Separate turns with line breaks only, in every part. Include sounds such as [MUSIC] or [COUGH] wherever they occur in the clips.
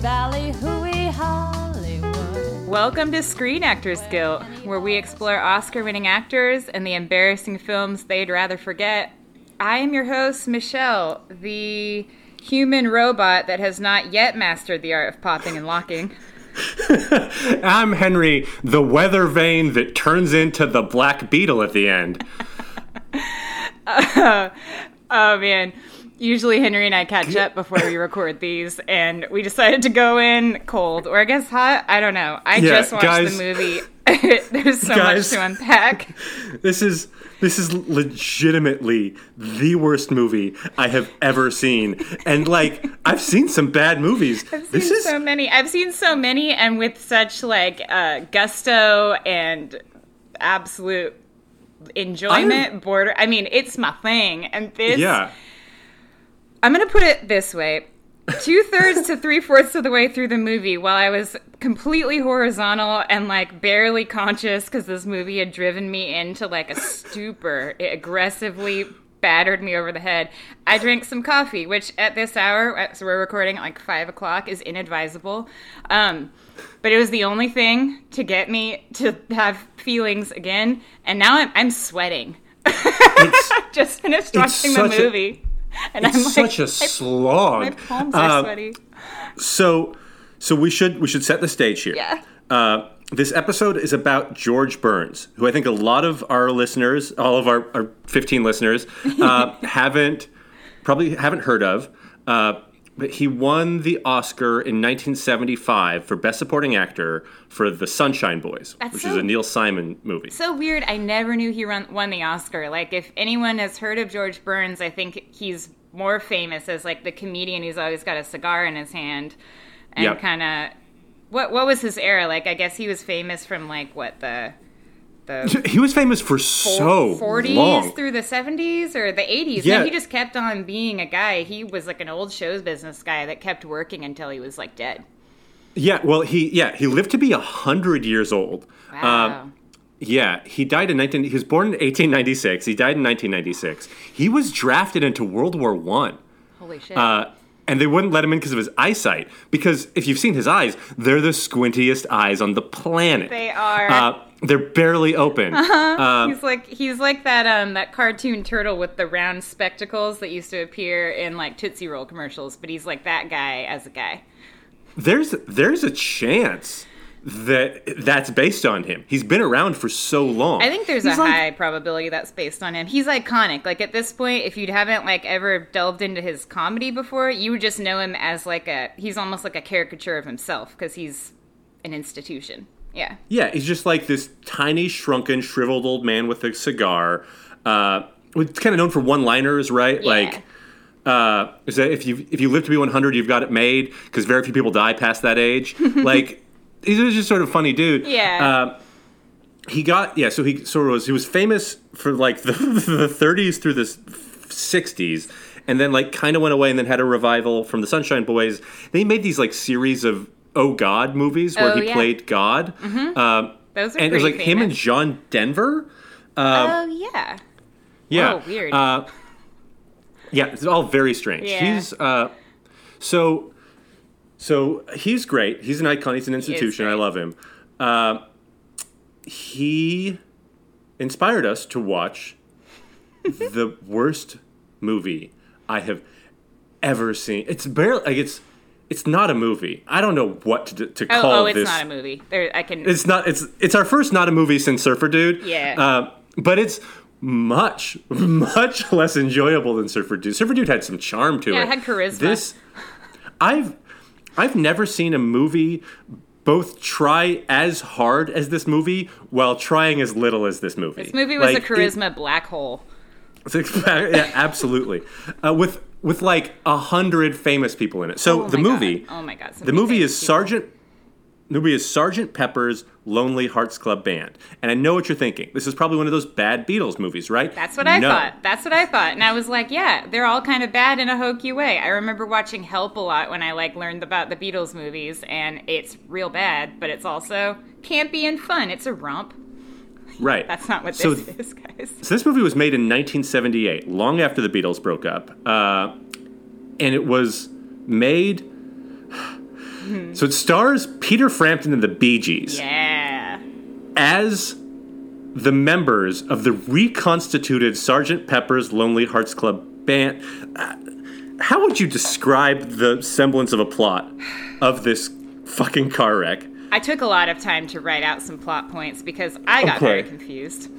ballyhooey Hollywood.
Welcome to Screen Actors Guild, where we explore Oscar winning actors and the embarrassing films they'd rather forget. I am your host, Michelle, the human robot that has not yet mastered the art of popping and locking. [LAUGHS]
I'm Henry, the weather vane that turns into the black beetle at the end. [LAUGHS]
Oh, oh man. Usually Henry and I catch up before we record these, and we decided to go in cold, or I guess hot. I don't know. I
Yeah,
just watched
guys-
the movie. [LAUGHS] There's so
Guys.
much to unpack. [LAUGHS]
This is this is legitimately the worst movie I have ever seen. And like I've seen some bad movies.
I've
this
seen
is
so many. I've seen so many, and with such like uh, gusto and absolute enjoyment. Border. I mean, it's my thing, and this.
yeah.
I'm gonna put it this way. Two thirds to three fourths of the way through the movie, while I was completely horizontal and like barely conscious because this movie had driven me into like a stupor, it aggressively battered me over the head. I drank some coffee, which at this hour, so we're recording at like five o'clock, is inadvisable. Um, but it was the only thing to get me to have feelings again, and now I'm, I'm sweating. [LAUGHS] Just finished watching the
such a-
movie. [LAUGHS] And
It's
I'm like,
such a
I-
slog.
my palms are
Uh,
sweaty.
So so we should we should set the stage here.
Yeah.
Uh, this episode is about George Burns, who I think a lot of our listeners, all of our, our 15 listeners, uh, [LAUGHS] haven't probably haven't heard of. Uh, he won the Oscar in 1975 for Best Supporting Actor for The Sunshine Boys,
That's
which
so-
is a Neil Simon movie.
So weird. I never knew he run, won the Oscar. Like, if anyone has heard of George Burns, I think he's more famous as like the comedian who's always got a cigar in his hand and
Yep.
kind of. What what was his era? Like, I guess he was famous from like what the the
He was famous for so
40s
long.
through the 70s or the 80s.
Yeah.
He just kept on being a guy. He was like an old shows business guy that kept working until he was like dead.
Yeah, well, he yeah he lived to be hundred years old.
Wow.
Um, yeah, he died in 19. He was born in 1896. He died in 1996. He was drafted into World War One,
Holy shit.
uh, and they wouldn't let him in because of his eyesight. Because if you've seen his eyes, they're the squintiest eyes on the planet.
they are.
Uh, they're barely open.
he's like he's like that um that cartoon turtle with the round spectacles that used to appear in like Tootsie Roll commercials, but he's like that guy as a guy.
There's there's a chance that that's based on him. He's been around for so long.
I think there's
He's
a
like-
high probability that's based on him. He's iconic. Like at this point, if you haven't like ever delved into his comedy before, you would just know him as like a he's almost like a caricature of himself because he's an institution. Yeah.
Yeah, he's just like this tiny, shrunken, shriveled old man with a cigar. Uh, it's kind of known for one-liners, right?
Yeah.
Like, uh, is that if you if you live to be 100, you've got it made because very few people die past that age. [LAUGHS] like, he's just sort of a funny dude.
Yeah.
Uh, he got yeah, so he sort of was he was famous for like [LAUGHS] the, the 30s through the 60s, and then like kind of went away and then had a revival from the Sunshine Boys. They made these like series of Oh God movies where
Oh,
he
yeah.
played God. Um,
Those are
and it was like him and. John Denver.
oh yeah.
Yeah,
Whoa, weird.
Uh, yeah, it's all very strange.
Yeah.
He's uh, so so he's great. He's an icon. He's an institution. I love him. Uh, he inspired us to watch the worst movie I have ever seen. It's barely like it's it's not a movie. I don't know what to, to
Oh,
call this.
oh, it's
this.
not a movie. There, I can.
It's not. It's it's our first not a movie since Surfer Dude.
Yeah.
Uh, but it's much [LAUGHS] much less enjoyable than Surfer Dude. Surfer Dude had some charm to it.
Yeah,
it.
it had charisma.
This, I've I've never seen a movie both try as hard as this movie while trying as little as this movie.
this movie was
Like,
a
it-
charisma black hole. [LAUGHS]
yeah, absolutely. Uh, with with like a hundred famous people in it. So
Oh
the movie.
God. Oh my god. so
The movie is
people.
Sergeant. The movie is Sergeant Pepper's Lonely Hearts Club Band, and I know what you're thinking. This is probably one of those bad Beatles movies, right?
That's what I
No.
thought. That's what I thought. And I was like, yeah, they're all kind of bad in a hokey way. I remember watching Help a lot when I like learned about the Beatles movies and it's real bad, but it's also campy and fun. It's a romp.
Right.
That's not what
So-
this is, guys.
So this movie was made in 1978, long after the Beatles broke up, uh, and it was made. So it stars Peter Frampton and the Bee Gees
Yeah.
as the members of the reconstituted Sergeant Pepper's Lonely Hearts Club band. Uh, How would you describe the semblance of a plot of this fucking car wreck?
I took a lot of time to write out some plot points because I got very confused.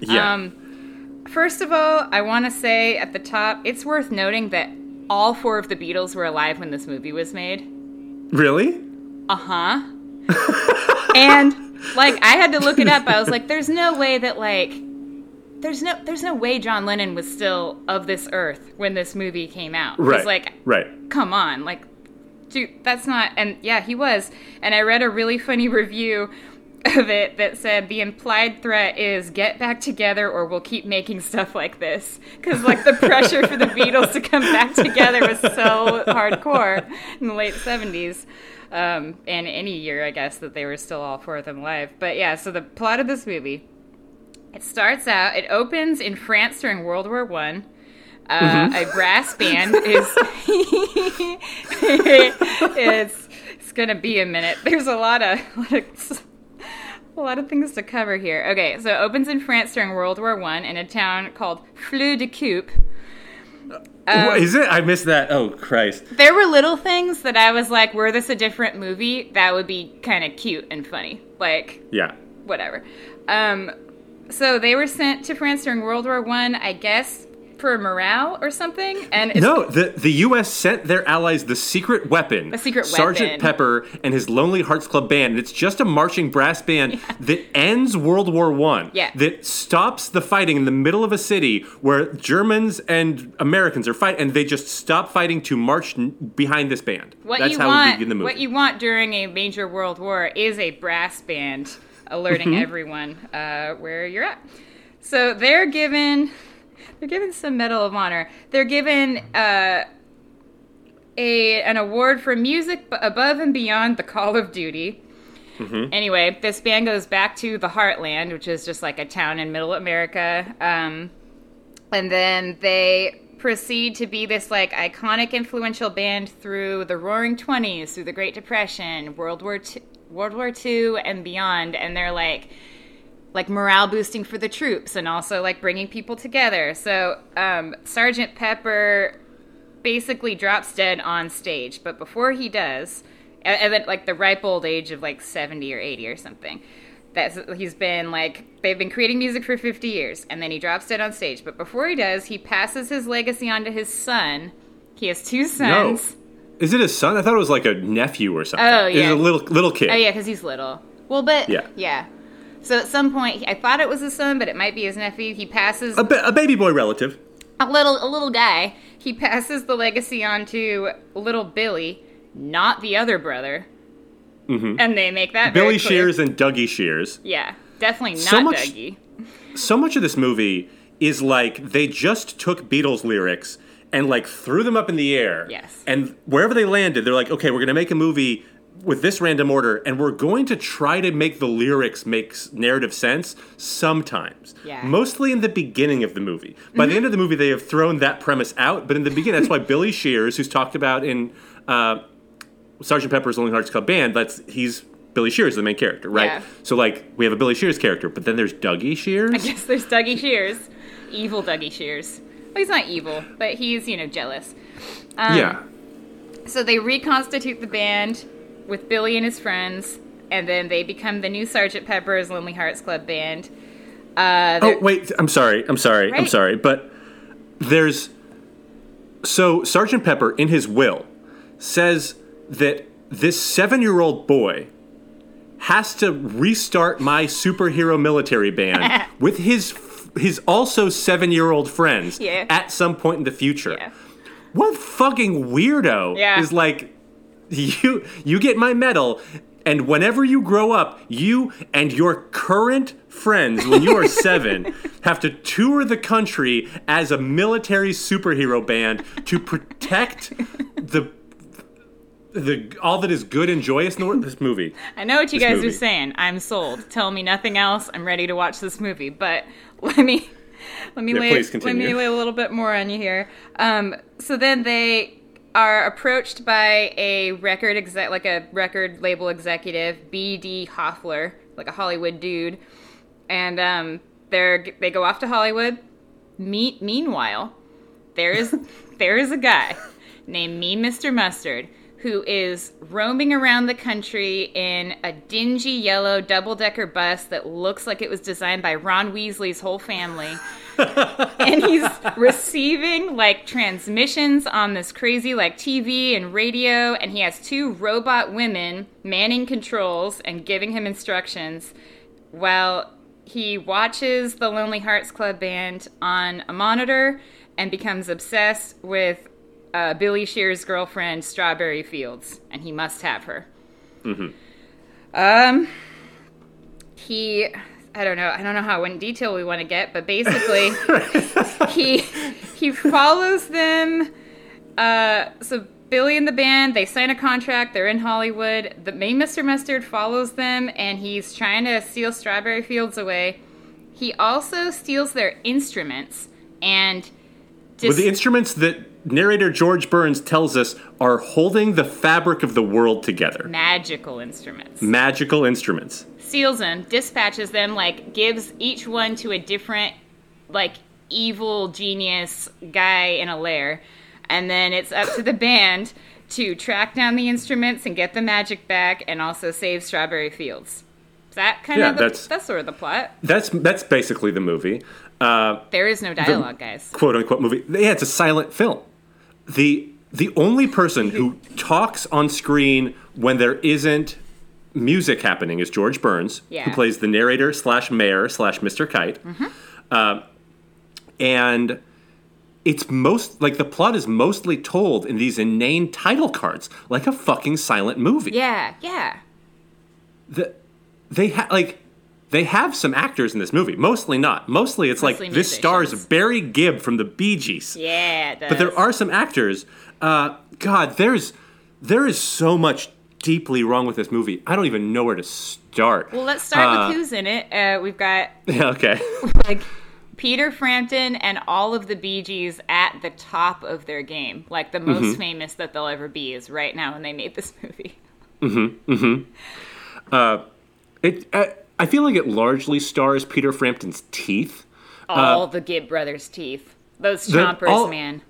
Yeah.
Um, first of all, I want to say at the top, it's worth noting that all four of the Beatles were alive when this movie was made.
really?
Uh huh. [LAUGHS] and like, I had to look it up. I was like, "There's no way that like." There's no, there's no way John Lennon was still of this earth when this movie came out.
Right.
like,
right.
come on like dude that's not and yeah he was. And i read a really funny [LAUGHS] review of it that said the implied threat is get back together or we'll keep making stuff like this. Because like the pressure for the beatles to come back together was so hardcore in the late 70s um, and any year i guess that they were still all four of them alive. But yeah so the plot of this movie it starts out it opens in france during world war one uh, A brass band is. [LAUGHS] it's it's gonna be a minute. There's a [LAUGHS] lot of a lot of things to cover here. Okay, so it opens in France during World War One in a town called Fleu de Coupe. Um,
What is it? I missed that. Oh Christ!
There were little things that I was like, were this a different movie? That would be kind of cute and funny. Like,
Yeah.
whatever. Um, so they were sent to France during World War One, I guess, for morale or something. And it's,
No, the the U.S. sent their allies the secret weapon,
The secret
Sergeant
weapon.
Pepper and his Lonely Hearts Club band. And it's just a marching brass band that ends World War One.
Yeah.
that stops the fighting in the middle of a city where Germans and Americans are fighting, and they just stop fighting to march n- behind this band.
what
That's
you
how
want,
we begin the movie.
what you want during a major world war is a brass band alerting
Mm-hmm.
everyone uh, where you're at. So they're given, they're given some Medal of Honor. They're given uh, a an award for music above and beyond the Call of Duty.
Mm-hmm.
Anyway, this band goes back to the Heartland, which is just like a town in Middle America. Um, and then they proceed to be this like iconic influential band through the roaring 20s through the great depression world war II, world war ii and beyond and they're like like morale boosting for the troops and also like bringing people together so um, sergeant pepper basically drops dead on stage but before he does at, like the ripe old age of like 70 or 80 or something that's he's been like they've been creating music for 50 years and then he drops dead on stage but before he does he passes his legacy on to his son he has two
no,
sons
is it a son? I thought it was like a nephew or something.
Oh, yeah.
a little little kid.
oh yeah because he's little well but
Yeah.
yeah so at some point i thought it was his son but it might be his nephew he passes
A, ba- a baby boy relative.
a little a little guy he passes the legacy on to little billy not the other brother and they make that
Mm-hmm. Billy. Shears and Dougie Shears.
yeah definitely not
So much-
dougie
so much of this movie is like they just took Beatles lyrics and like threw them up in the air.
Yes.
And wherever they landed, they're like, okay, we're gonna make a movie with this random order, and we're going to try to make the lyrics make narrative sense sometimes.
Yeah. Mm-hmm.
Mostly in the beginning of the movie. By the end of the movie, they have thrown that premise out. But in the beginning, that's why [LAUGHS] Billy Shears, who's talked about in uh, Sergeant Pepper's Lonely Hearts Club Band, that's he's Billy Shears, the main character, right?
Yeah.
So like we have a Billy Shears character, but then there's Dougie Shears.
I guess there's Dougie Shears, evil Dougie Shears. Well, he's not evil, but he's you know jealous. Um,
yeah.
So they reconstitute the band with Billy and his friends, and then they become the new Sergeant Pepper's Lonely Hearts Club band. Uh,
Oh wait, I'm sorry. I'm sorry. I'm sorry. But there's so Sergeant Pepper in his will says that this seven-year-old boy has to restart my superhero military band [LAUGHS] with his his also seven-year-old friends
Yeah.
at some point in the future.
yeah.
What fucking weirdo
Yeah.
is like [LAUGHS] you you get my medal and whenever you grow up, you and your current friends when you are 7 [LAUGHS] have to tour the country as a military superhero band to protect the the all that is good and joyous in. This movie.
I know what you
This
guys
movie.
are saying. I'm sold. Tell me nothing else. I'm ready to watch this movie. But let me [LAUGHS] let me
Yeah,
lay let me lay a little bit more on you here. Um, so then they are approached by a record exec, like a record label executive, B.D. Hoffler, like a Hollywood dude, and um, they're they go off to Hollywood. Meet meanwhile, there is [LAUGHS] there is a guy named Me Mr. Mustard who is roaming around the country in a dingy yellow double decker bus that looks like it was designed by Ron Weasley's whole family. [LAUGHS] and he's receiving like transmissions on this crazy like TV and radio, and he has two robot women manning controls and giving him instructions while he watches the Lonely Hearts Club Band on a monitor and becomes obsessed with uh, Billy Shear's girlfriend, Strawberry Fields, and he must have her. Um, he, I don't know, I don't know how in detail we want to get, but basically, he he follows them. Uh, so Billy and the band, they sign a contract. They're in Hollywood. The main Mr. Mustard follows them, and he's trying to steal Strawberry Fields away. He also steals their instruments and.
With the instruments that narrator George Burns tells us are holding the fabric of the world together.
magical instruments.
Magical instruments.
Seals them, dispatches them, like gives each one to a different, like evil genius guy in a lair, and then it's up to the band to track down the instruments and get the magic back, and also save Strawberry Fields. Is that kind
Yeah,
of the,
that's-
that's sort of the plot?
That's that's basically the movie. Uh,
There is no dialogue, guys.
quote unquote movie. Yeah, it's a silent film. The the only person [LAUGHS] who talks on screen when there isn't music happening is George Burns, who plays the narrator slash mayor slash Mr. Kite. Uh, and it's most like the plot is mostly told in these inane title cards, like a fucking silent movie.
Yeah, yeah.
The, they ha- like they have some actors in this movie. Mostly not. Mostly it's
Mostly
like this stars. Barry Gibb from the Bee Gees.
Yeah, it does.
But there are some actors. Uh, God, there's there is so much deeply wrong with this movie. I don't even know where to start.
Well, let's start
Uh,
with who's in it. Uh, we've got [LAUGHS]
okay. [LAUGHS]
like Peter Frampton and all of the Bee Gees at the top of their game. Like the most
Mm-hmm.
famous that they'll ever be is right now when they made this [LAUGHS] movie. Mm-hmm. Mm-hmm.
Uh, it. I, I feel like it largely stars Peter Frampton's teeth.
All the Gibb brothers' teeth. Those
Uh, the-
chompers,
all-
man.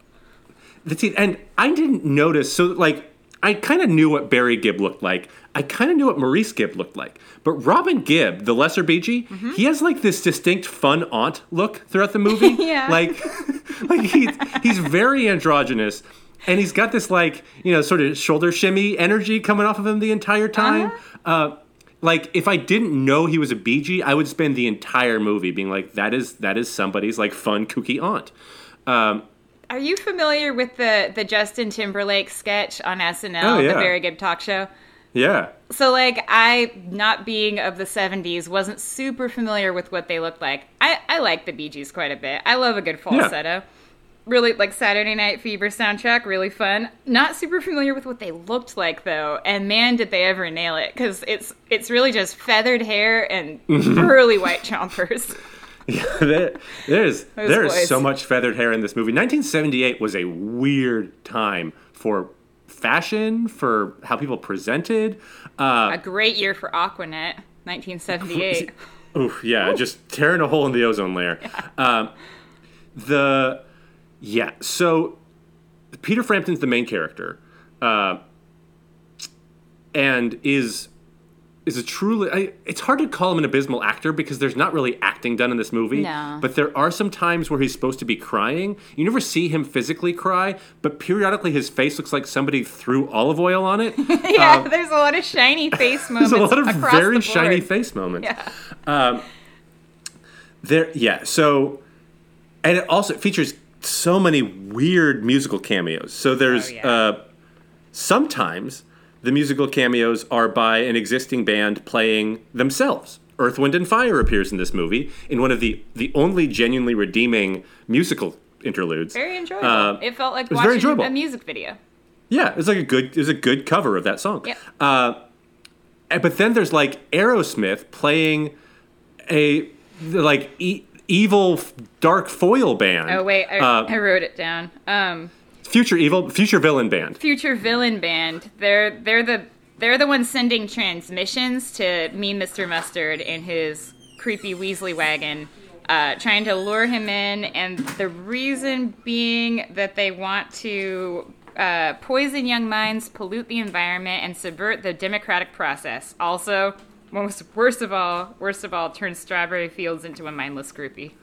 The teeth, and I didn't notice. So, like, I kind of knew what Barry Gibb looked like. I kind of knew what Maurice Gibb looked like. But Robin Gibb, the lesser Bee Gee,
Mm-hmm.
he has like this distinct fun aunt look throughout the movie. [LAUGHS]
Yeah.
Like, [LAUGHS] like he's he's very androgynous, and he's got this like you know sort of shoulder shimmy energy coming off of him the entire time. uh like if I didn't know he was a Bee Gee, I would spend the entire movie being like, "That is that is somebody's like fun kooky aunt."
Are you familiar with the the Justin Timberlake sketch on SNL,
Oh, yeah.
the Barry Gibb talk show?
Yeah,
So like I not being of the 70s wasn't super familiar with what they looked like. I I like the Bee Gees quite a bit. I love a good falsetto. Really like Saturday Night Fever soundtrack, really fun. Not super familiar with what they looked like though, and man did they ever nail it cuz it's it's really just feathered hair and [LAUGHS] pearly white chompers. [LAUGHS]
there, there's [LAUGHS]
Those
there is
boys.
so much feathered hair in this movie. 1978 was a weird time for fashion, for how people presented. Uh,
a great year for Aquanet, 1978. [LAUGHS]
oof, yeah, just tearing a hole in the ozone layer. Um, the yeah, so Peter Frampton's the main character, uh, and is is a truly. I, it's hard to call him an abysmal actor because there's not really acting done in this movie.
No.
But there are some times where he's supposed to be crying. You never see him physically cry, but periodically his face looks like somebody threw olive oil on it. [LAUGHS]
yeah, there's a lot of shiny [LAUGHS] face moments
There's a lot of very shiny face moments.
Yeah.
There, yeah. So, and it also features so many weird musical cameos. So there's
Oh, yeah.
uh, sometimes the musical cameos are by an existing band playing themselves. Earth, Wind, and Fire appears in this movie in one of the the only genuinely redeeming musical interludes.
Very enjoyable.
Uh,
it felt like
was very
watching a music video.
Yeah, it's like a good it's a good cover of that song.
Yep.
Uh, but then there's like Aerosmith playing a like e- evil dark foil band.
Oh wait, I,
Uh,
I wrote it down. Um,
future evil, future villain band.
future villain band. They're they're the they're the ones sending transmissions to me, Mr. Mustard, in his creepy Weasley wagon, uh, trying to lure him in. And the reason being that they want to uh, poison young minds, pollute the environment, and subvert the democratic process. Also, most worst of all, worst of all, turn Strawberry Fields into a mindless groupie.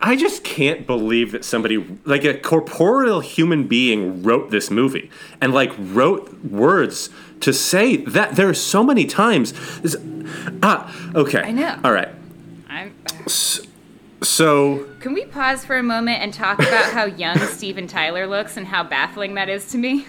I just can't believe that somebody like a corporeal human being wrote this movie and like wrote words to say that there are so many times. This, ah, okay. I
know.
All right.
I'm.
So
Can we pause for a moment and talk about how young Steven Tyler looks and how baffling that is to me?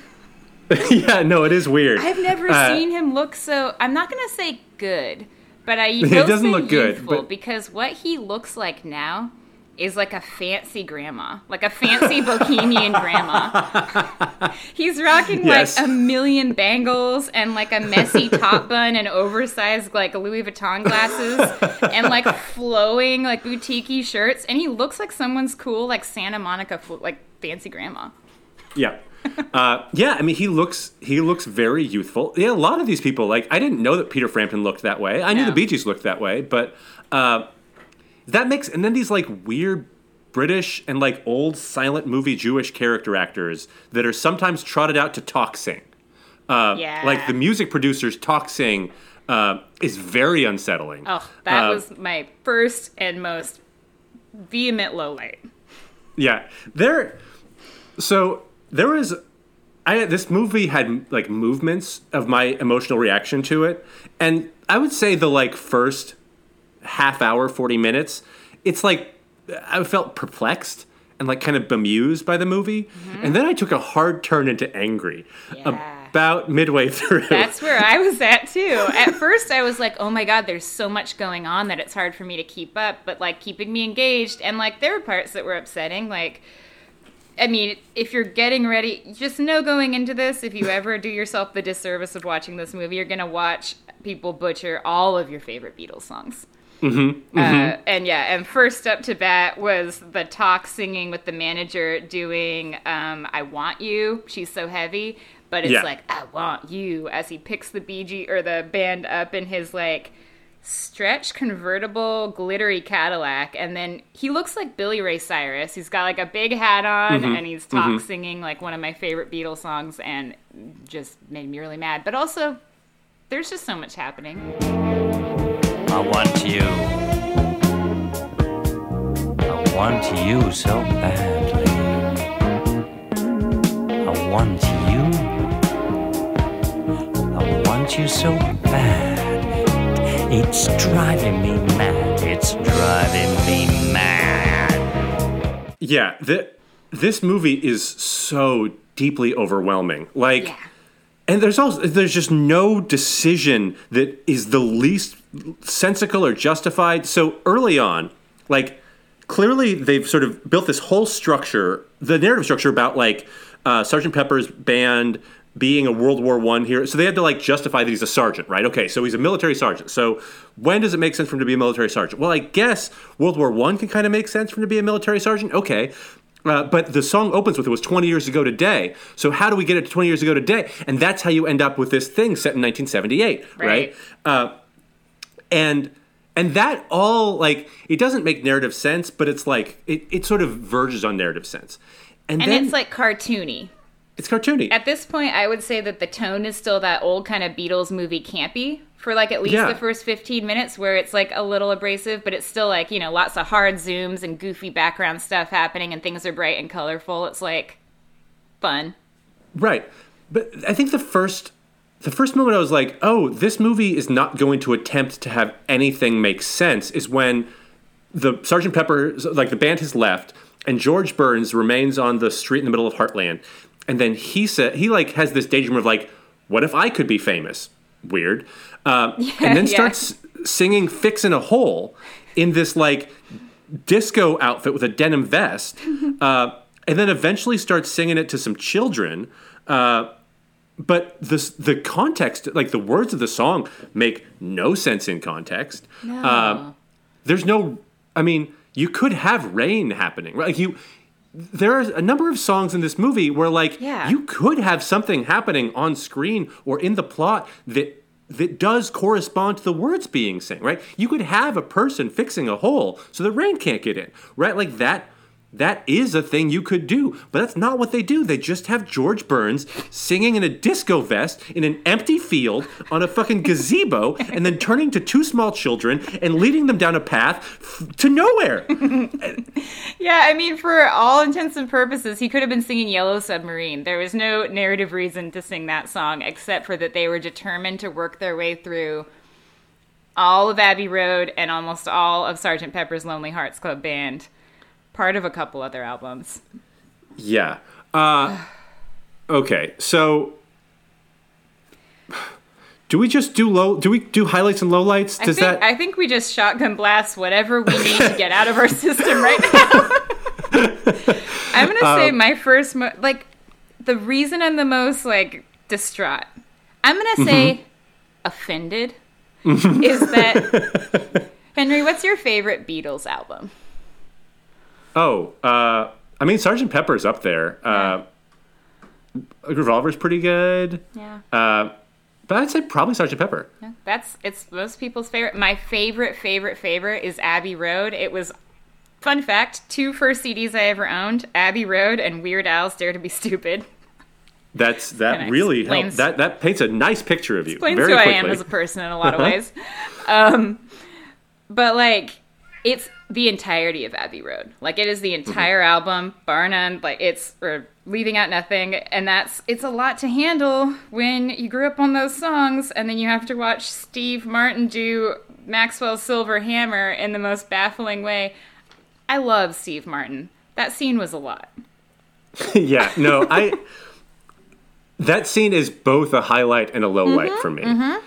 [LAUGHS]
yeah, no, it is weird.
I've never
Uh,
seen him look so. I'm not gonna say good, but I [LAUGHS]
It doesn't look good, but-
because what he looks like now is like a fancy grandma, like a fancy [LAUGHS] bohemian grandma. He's rocking
Yes.
like a million bangles and like a messy top bun and oversized like Louis Vuitton glasses and like flowing like boutique shirts, and he looks like someone's cool like Santa Monica like fancy grandma.
Yeah. Uh, yeah, I mean, he looks he looks very youthful. Yeah, a lot of these people, like, I didn't know that Peter Frampton looked that way. I knew
No.
the Bee Gees looked that way, but uh, that makes and then these like weird British and like old silent movie Jewish character actors that are sometimes trotted out to talk sing. Uh,
Yeah.
Like the music producers talk sing uh, is very unsettling.
Oh, that
Uh,
was my first and most vehement low light.
Yeah, there. So there was, I this movie had like movements of my emotional reaction to it, and I would say the like first half hour, forty minutes, it's like I felt perplexed and like kind of bemused by the movie, mm-hmm. and then I took a hard turn into angry
Yeah.
about midway through.
That's where I was [LAUGHS] at too. At first, I was like, "Oh my god, there's so much going on that it's hard for me to keep up." But like keeping me engaged, and like there were parts that were upsetting. Like, I mean, if you're getting ready, just know going into this, if you [LAUGHS] ever do yourself the disservice of watching this movie, you're gonna watch people butcher all of your favorite Beatles songs.
Mm-hmm,
Uh, and yeah, and first up to bat was the talk singing with the manager doing um, "I Want You." She's so heavy, but it's
Yeah.
like "I want you" as he picks the Bee Gee or the band up in his like stretch convertible glittery Cadillac, and then he looks like Billy Ray Cyrus. He's got like a big hat on,
Mm-hmm.
and he's talk singing like one of my favorite Beatles songs, and just made me really mad. But also, there's just so much happening.
I want you. I want you so badly. I want you. I want you so bad. It's driving me mad. It's driving me mad.
Yeah, the, this movie is so deeply overwhelming. Like,
Yeah.
and there's also there's just no decision that is the least sensical or justified. So early on, like clearly they've sort of built this whole structure, the narrative structure about like uh, Sergeant Pepper's band being a World War One hero. So they had to like justify that he's a sergeant, right? Okay, so he's a military sergeant. So when does it make sense for him to be a military sergeant? Well, I guess World War One can kind of make sense for him to be a military sergeant. Okay. Uh, but the song opens with it was 20 years ago today. So how do we get it to 20 years ago today? And that's how you end up with this thing set in 1978, right?
Right.
Uh, and and that all like it doesn't make narrative sense, but it's like it, it sort of verges on narrative sense. And,
And
then
it's like cartoony.
it's cartoony.
At this point, I would say that the tone is still that old kind of Beatles movie campy for like at least
Yeah.
the first 15 minutes where it's like a little abrasive, but it's still like, you know, lots of hard zooms and goofy background stuff happening and things are bright and colorful. It's like fun.
Right. But I think the first the first moment I was like, "Oh, this movie is not going to attempt to have anything make sense." Is when the Sergeant Pepper like the band has left and George Burns remains on the street in the middle of Heartland. And then he said he like has this daydream of like, "What if I could be famous?" Weird. Um, [LAUGHS] and then
yeah.
starts singing "Fixin' a Hole" in this like disco outfit with a denim vest, [LAUGHS] uh, and then eventually starts singing it to some children. Uh, but the the context, like the words of the song, make no sense in context.
No.
Um, there's no. I mean, you could have rain happening, right? Like you, there are a number of songs in this movie where like
Yeah.
you could have something happening on screen or in the plot that that does correspond to the words being sang, right? You could have a person fixing a hole so the rain can't get in, right? Like that that is a thing you could do, but that's not what they do. They just have George Burns singing in a disco vest in an empty field on a fucking gazebo [LAUGHS] and then turning to two small children and leading them down a path f- to nowhere. [LAUGHS]
Yeah, I mean, for all intents and purposes, he could have been singing Yellow Submarine. There was no narrative reason to sing that song except for that they were determined to work their way through all of Abbey Road and almost all of Sergeant Pepper's Lonely Hearts Club Band, part of a couple other albums.
Yeah. Uh, okay. So, do we just do low? Do we do highlights and lowlights?
I
Does
think,
that?
I think we just shotgun blast whatever we need to get out of our system right now. [LAUGHS] I'm gonna
Um,
say my first, mo- like, the reason I'm the most like distraught. I'm gonna say
Mm-hmm.
offended is that [LAUGHS] Henry. What's your favorite Beatles album?
Oh, uh, I mean, Sergeant Pepper's up there. Uh, Revolver's pretty good,
Yeah,
uh, but I'd say probably Sergeant Pepper.
yeah, that's it's most people's favorite. My favorite, favorite, favorite is Abbey Road. It was. Fun fact: two first CDs I ever owned, Abbey Road and Weird Al's Dare to Be Stupid.
That's [LAUGHS] that really helps. That that paints a nice picture of you.
explains
very
who
quickly.
I am as a person in a lot of ways. Um, but like, it's the entirety of Abbey Road. Like, it is the mm-hmm. entire album, bar none. Like, it's or leaving out nothing, and that's it's a lot to handle when you grew up on those songs, and then you have to watch Steve Martin do Maxwell's Silver Hammer in the most baffling way. I love Steve Martin. That scene was a lot. [LAUGHS]
yeah, no, I. That scene is both a highlight and a low light
Mm-hmm,
for me. Mm-hmm.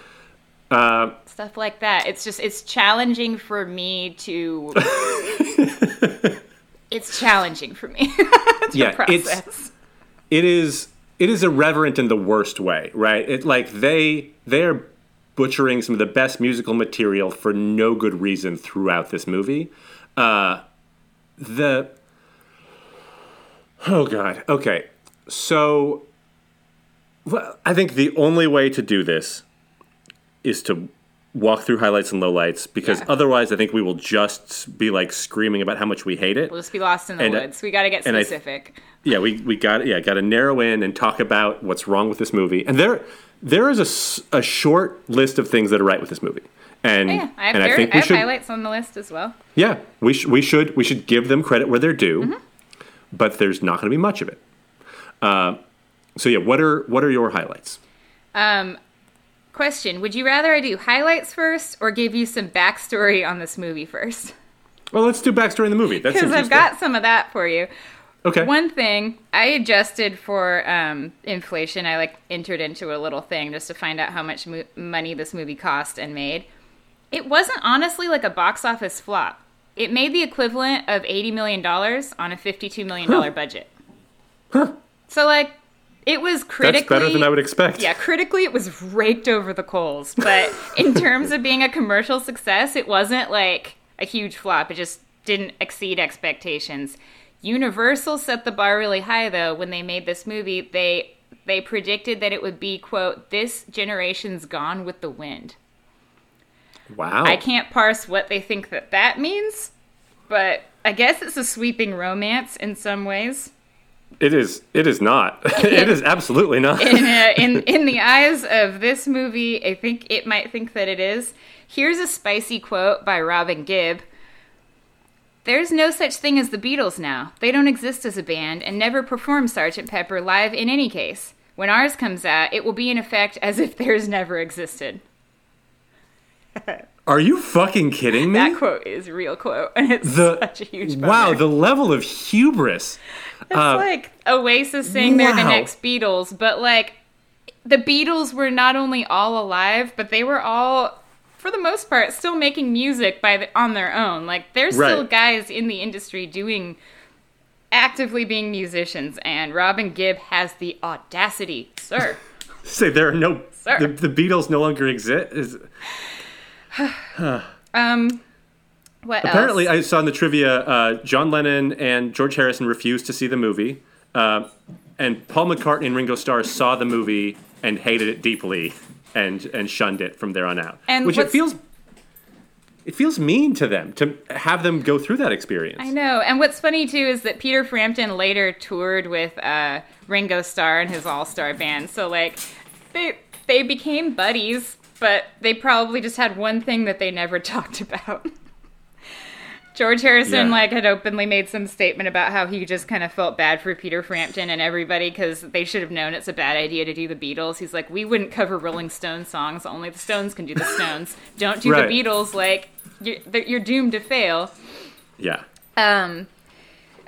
Uh, stuff like that. It's just it's challenging for me to. [LAUGHS] it's challenging for me [LAUGHS] to
Yeah, it's it is it is irreverent in the worst way, right? It like they they are butchering some of the best musical material for no good reason throughout this movie. Uh, the oh god, okay, so well, I think the only way to do this is to walk through highlights and lowlights because
Yeah.
otherwise I think we will just be like screaming about how much we hate it.
We'll just be lost in the
And, uh,
woods. We got to get
and I-
specific.
yeah, we, we got yeah got to narrow in and talk about what's wrong with this movie. And there there is a, a short list of things that are right with this movie. And
yeah, I have,
and I think
I
we
have
should
highlights on the list as well.
yeah we sh- we should we should give them credit where they're due.
Mm-hmm.
But there's not going to be much of it. Uh, so yeah, what are what are your highlights?
Um, question: Would you rather I do highlights first or give you some backstory on this movie first?
Well, let's do backstory in the movie. That's [LAUGHS]
Because I've got some of that for you.
okay.
One thing I adjusted for um, inflation. I like entered into a little thing just to find out how much mo- money this movie cost and made. It wasn't honestly like a box office flop. It made the equivalent of eighty million dollars on a fifty-two million dollar budget. So like, it was critically
That's better than I would expect.
yeah, critically, it was raked over the coals. But in [LAUGHS] terms of being a commercial success, it wasn't like a huge flop. It just didn't exceed expectations. Universal set the bar really high, though. When they made this movie, they they predicted that it would be quote this generation's gone with the wind.
Wow.
I can't parse what they think that that means, but I guess it's a sweeping romance in some ways.
It is. It is not. [LAUGHS] it is absolutely not. [LAUGHS]
in, uh, in in the eyes of this movie, I think it might think that it is. Here's a spicy quote by Robin Gibb. There's no such thing as the Beatles now. They don't exist as a band and never perform Sgt. Pepper live in any case. When ours comes out, it will be in effect as if theirs never existed.
Are you fucking kidding me?
That quote is a real quote, and it's
the
such a huge bummer.
wow, the level of hubris.
It's like Oasis saying they're the next Beatles, but like the Beatles were not only all alive, but they were all, for the most part, still making music by the, on their own. Like there's still guys in the industry doing actively being musicians, and Robin Gibb has the audacity, sir. [LAUGHS]
Say there are no
Sir.
the, the Beatles no longer exist. Is, [SIGHS]
Um, What
Apparently,
else?
I saw in the trivia uh, John Lennon and George Harrison refused to see the movie, uh, and Paul McCartney and Ringo Starr saw the movie and hated it deeply and and shunned it from there on out.
And
which it feels it feels mean to them to have them go through that experience.
I know. And what's funny too is that Peter Frampton later toured with uh, Ringo Starr and his All Star band. So like they they became buddies, but they probably just had one thing that they never [LAUGHS] talked about. George Harrison
Yeah.
like had openly made some statement about how he just kind of felt bad for Peter Frampton and everybody because they should have known it's a bad idea to do the Beatles. He's like, we wouldn't cover Rolling Stones songs. Only the Stones can do the Stones. Don't do
Right.
the Beatles. Like you're, you're doomed to fail.
Yeah.
Um,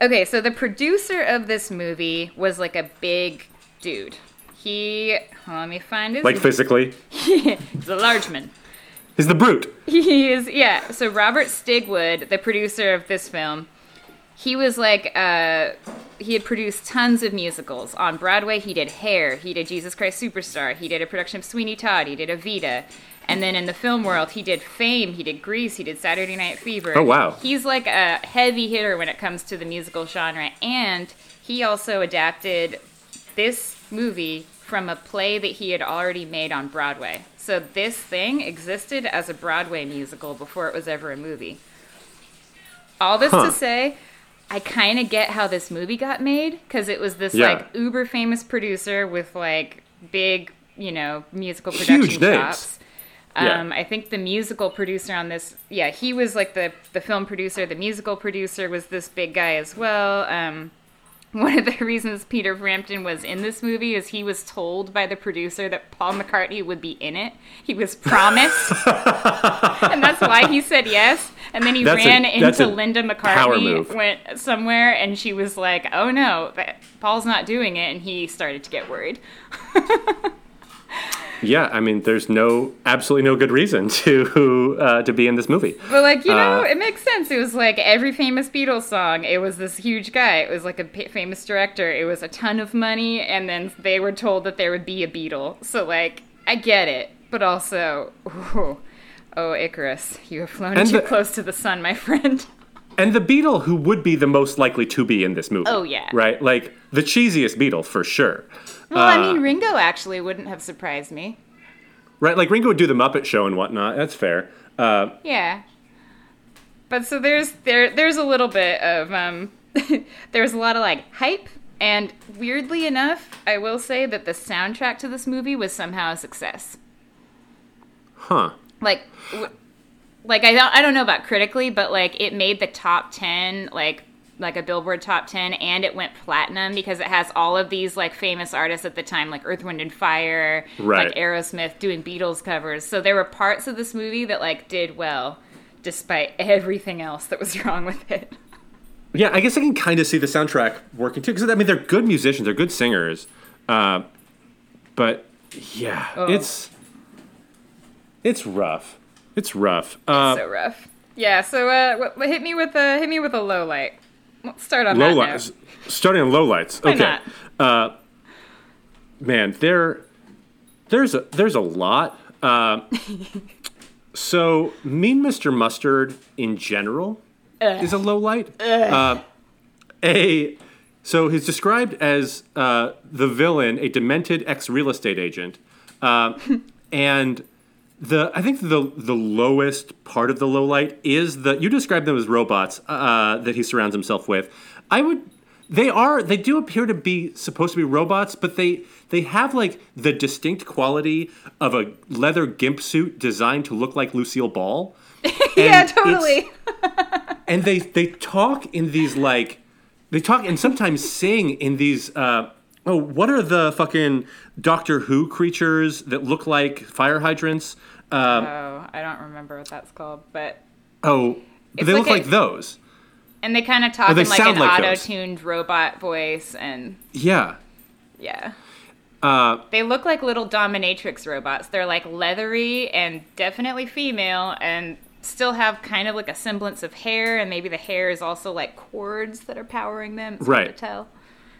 okay, so the producer of this movie was like a big dude. He, let me find his.
Like physically, [LAUGHS]
he's a large man.
He's the brute. [LAUGHS]
He is, yeah. So Robert Stigwood, the producer of this film, he was like, uh, he had produced tons of musicals on Broadway. He did Hair, he did Jesus Christ Superstar, he did a production of Sweeney Todd, he did Evita. And then in the film world, he did Fame, he did Grease, he did Saturday Night Fever.
Oh, wow.
He's like a heavy hitter when it comes to the musical genre. And he also adapted this movie from a play that he had already made on Broadway. So this thing existed as a Broadway musical before it was ever a movie. All this
Huh.
to say, I kind of get how this movie got made because it was this
Yeah.
like uber famous producer with like big, you know, musical
Huge
production
names.
chops.
Yeah.
Um, I think the musical producer on this, yeah, he was like the the film producer. The musical producer was this big guy as well. Um, [LAUGHS] one of the reasons Peter Frampton was in this movie is he was told by the producer that Paul McCartney would be in it. He was promised, [LAUGHS] and that's why he said yes. And then he
That's
ran
that's
into Linda McCartney, went somewhere, and she was like, "Oh no, Paul's not doing it," and he started to get worried. [LAUGHS]
Yeah, I mean, there's no absolutely no good reason [LAUGHS] to uh, to be in this movie.
But like you know,
Uh,
it makes sense. It was like every famous Beatles song. It was this huge guy. It was like a famous director. It was a ton of money, and then they were told that there would be a Beatle. So like, I get it, but also, ooh, oh Icarus, you have flown too
the-
close to the sun, my [LAUGHS] friend.
And the Beatle who would be the most likely to be in this movie.
Oh, yeah.
Right? Like the cheesiest Beatle for sure.
Well, I
Uh,
mean, Ringo actually wouldn't have surprised me.
Right? Like Ringo would do the Muppet Show and whatnot. That's fair. Uh,
Yeah. But so there's there there's a little bit of um [LAUGHS] there's a lot of like hype and weirdly enough, I will say that the soundtrack to this movie was somehow a success.
huh.
Like w- like I don't I don't know about critically, but like it made the top 10 like like a Billboard top 10 and it went platinum because it has all of these like famous artists at the time like Earth Wind and Fire,
Right.
like Aerosmith doing Beatles covers. So there were parts of this movie that like did well despite everything else that was [LAUGHS] wrong with it.
Yeah, I guess I can kind of see the soundtrack working too. Because I mean, they're good musicians, they're good singers. Uh, but yeah,
Oh.
it's it's rough. It's rough. Uh,
so rough. Yeah, so uh what, hit me with a hit me with a low light. Let's start on
low
that
lights. Starting on low lights.
Why
okay. Uh, man, there, there's a there's a lot. Uh, [LAUGHS] so, Mean Mr. Mustard in general is a low light. Uh, a so he's described as uh, the villain, a demented ex real estate agent, uh, [LAUGHS] and the I think the the lowest part of the low light is the you described them as robots uh, that he surrounds himself with. I would they are they do appear to be supposed to be robots, but they they have like the distinct quality of a leather gimp suit designed to look like Lucille Ball. [LAUGHS]
Yeah, totally.
and they they talk in these like they talk and sometimes sing in these uh oh what are the fucking doctor who creatures that look like fire hydrants um
Oh, I don't remember what that's called, but
oh
It's
they
like
look
a-
like those
and they kind of talk
Oh,
in like an
like
auto-tuned robot voice, and
yeah
yeah,
uh
they look like little dominatrix robots. They're like leathery and definitely female, and still have kind of like a semblance of hair, and maybe the hair is also like cords that are powering them. It's hard
Right.
to tell.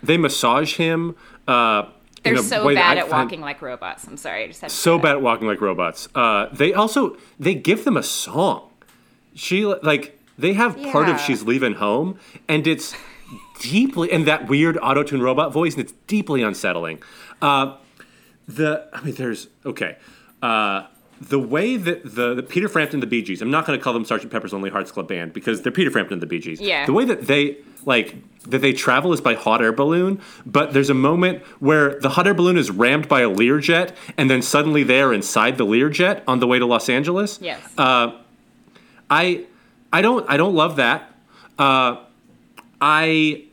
They massage him uh
They're so bad at walking like robots. I'm sorry, I just had to
so bad at walking like robots uh they also they give them a song she like They have part of She's Leaving Home, and it's deeply and that weird auto tune robot voice, and it's deeply unsettling. Uh, the I mean, there's okay. Uh, the way that the, the Peter Frampton, the Bee Gees, I'm not going to call them Sergeant Pepper's Lonely Hearts Club Band because they're Peter Frampton, and the Bee Gees.
Yeah.
The way that they like that they travel is by hot air balloon, but there's a moment where the hot air balloon is rammed by a Learjet, and then suddenly they are inside the Learjet on the way to Los Angeles.
Yes.
I I don't I don't love that. Uh, I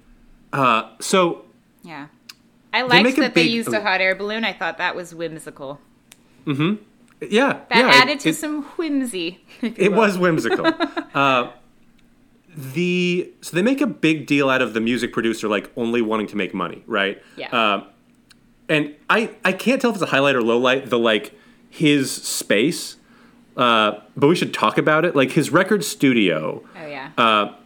uh, so
yeah. I liked that they used a hot air balloon. I thought that was whimsical.
Yeah
That
yeah,
added
it-
to
it-
some whimsy.
It
will.
was whimsical. [LAUGHS] uh, the so they make a big deal out of the music producer like only wanting to make money, right?
Yeah.
Um, and I I can't tell if it's a highlight or low light. The like his space, uh, but we should talk about it. Like his record studio.
Oh yeah.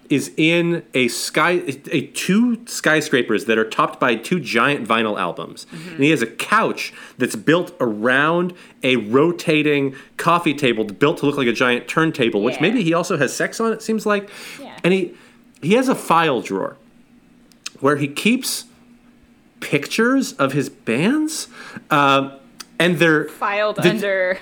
Uh, is in a sky a two skyscrapers that are topped by two giant vinyl albums and he has a couch that's built around a rotating coffee table built to look like a giant turntable which
Yeah.
maybe he also has sex on it seems like
Yeah.
and he he has a file drawer where he keeps pictures of his bands um, and they're
Filed
the-
under.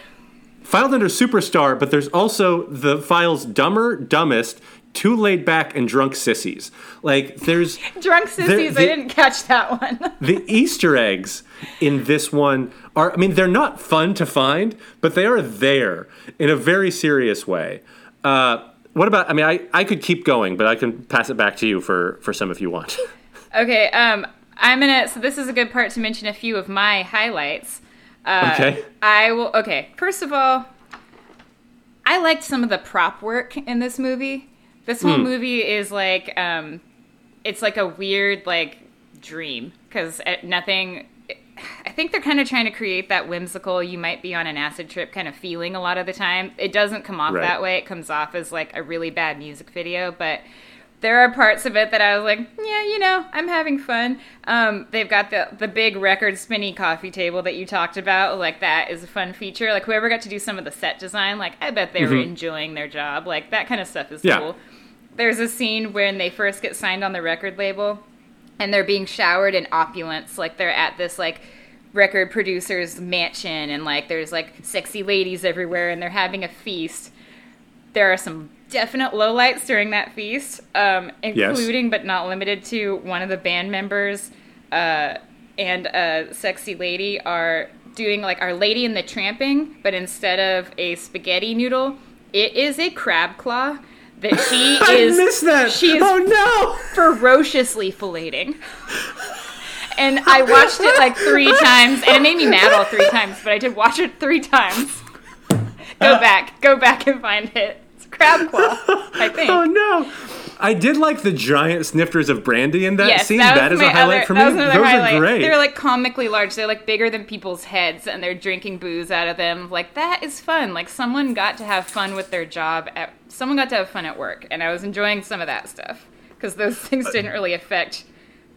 filed under superstar, but there's also the files dumber, dumbest, too laid back, and drunk sissies. Like there's
Drunk sissies.
the-
I didn't catch that one. [LAUGHS]
the Easter eggs in this one are I mean they're not fun to find, but they are there in a very serious way. Uh, what about I mean I, I could keep going, but I can pass it back to you for for some if you want. [LAUGHS]
okay. Um. I'm gonna. So this is a good part to mention a few of my highlights. Uh,
Okay.
I will. Okay. First of all, I liked some of the prop work in this movie. This whole
Hmm.
movie is like, um, it's like a weird like dream because nothing. I think they're kind of trying to create that whimsical, you might be on an acid trip kind of feeling a lot of the time. It doesn't come off
Right.
that way. It comes off as like a really bad music video, but there are parts of it that I was like, yeah, you know, I'm having fun. Um, they've got the the big record spinny coffee table that you talked about. Like that is a fun feature. Like whoever got to do some of the set design, like I bet they were enjoying their job. Like that kind of stuff is
Yeah.
cool. There's a scene when they first get signed on the record label and they're being showered in opulence like they're at this like record producer's mansion and like there's like sexy ladies everywhere and they're having a feast. There are some definite lowlights during that feast um, including but not limited to one of the band members uh, and a sexy lady are doing like our lady in the tramping but instead of a spaghetti noodle it is a crab claw that she [LAUGHS]
I
is
missed that.
she is
oh no!
ferociously filleting. And I [LAUGHS] watched it like three times, and it made me mad all three times, but I did watch it three times. Go uh. back, go back and find it. It's crab claw, I [LAUGHS] think.
Oh no! I did like the giant snifters of brandy in that
Yes,
scene.
that,
that is a highlight
other,
for me. Those
highlight.
are great.
They're like comically large. They're like bigger than people's heads, and they're drinking booze out of them. Like that is fun. Like someone got to have fun with their job. At someone got to have fun at work, and I was enjoying some of that stuff because those [LAUGHS] things didn't really affect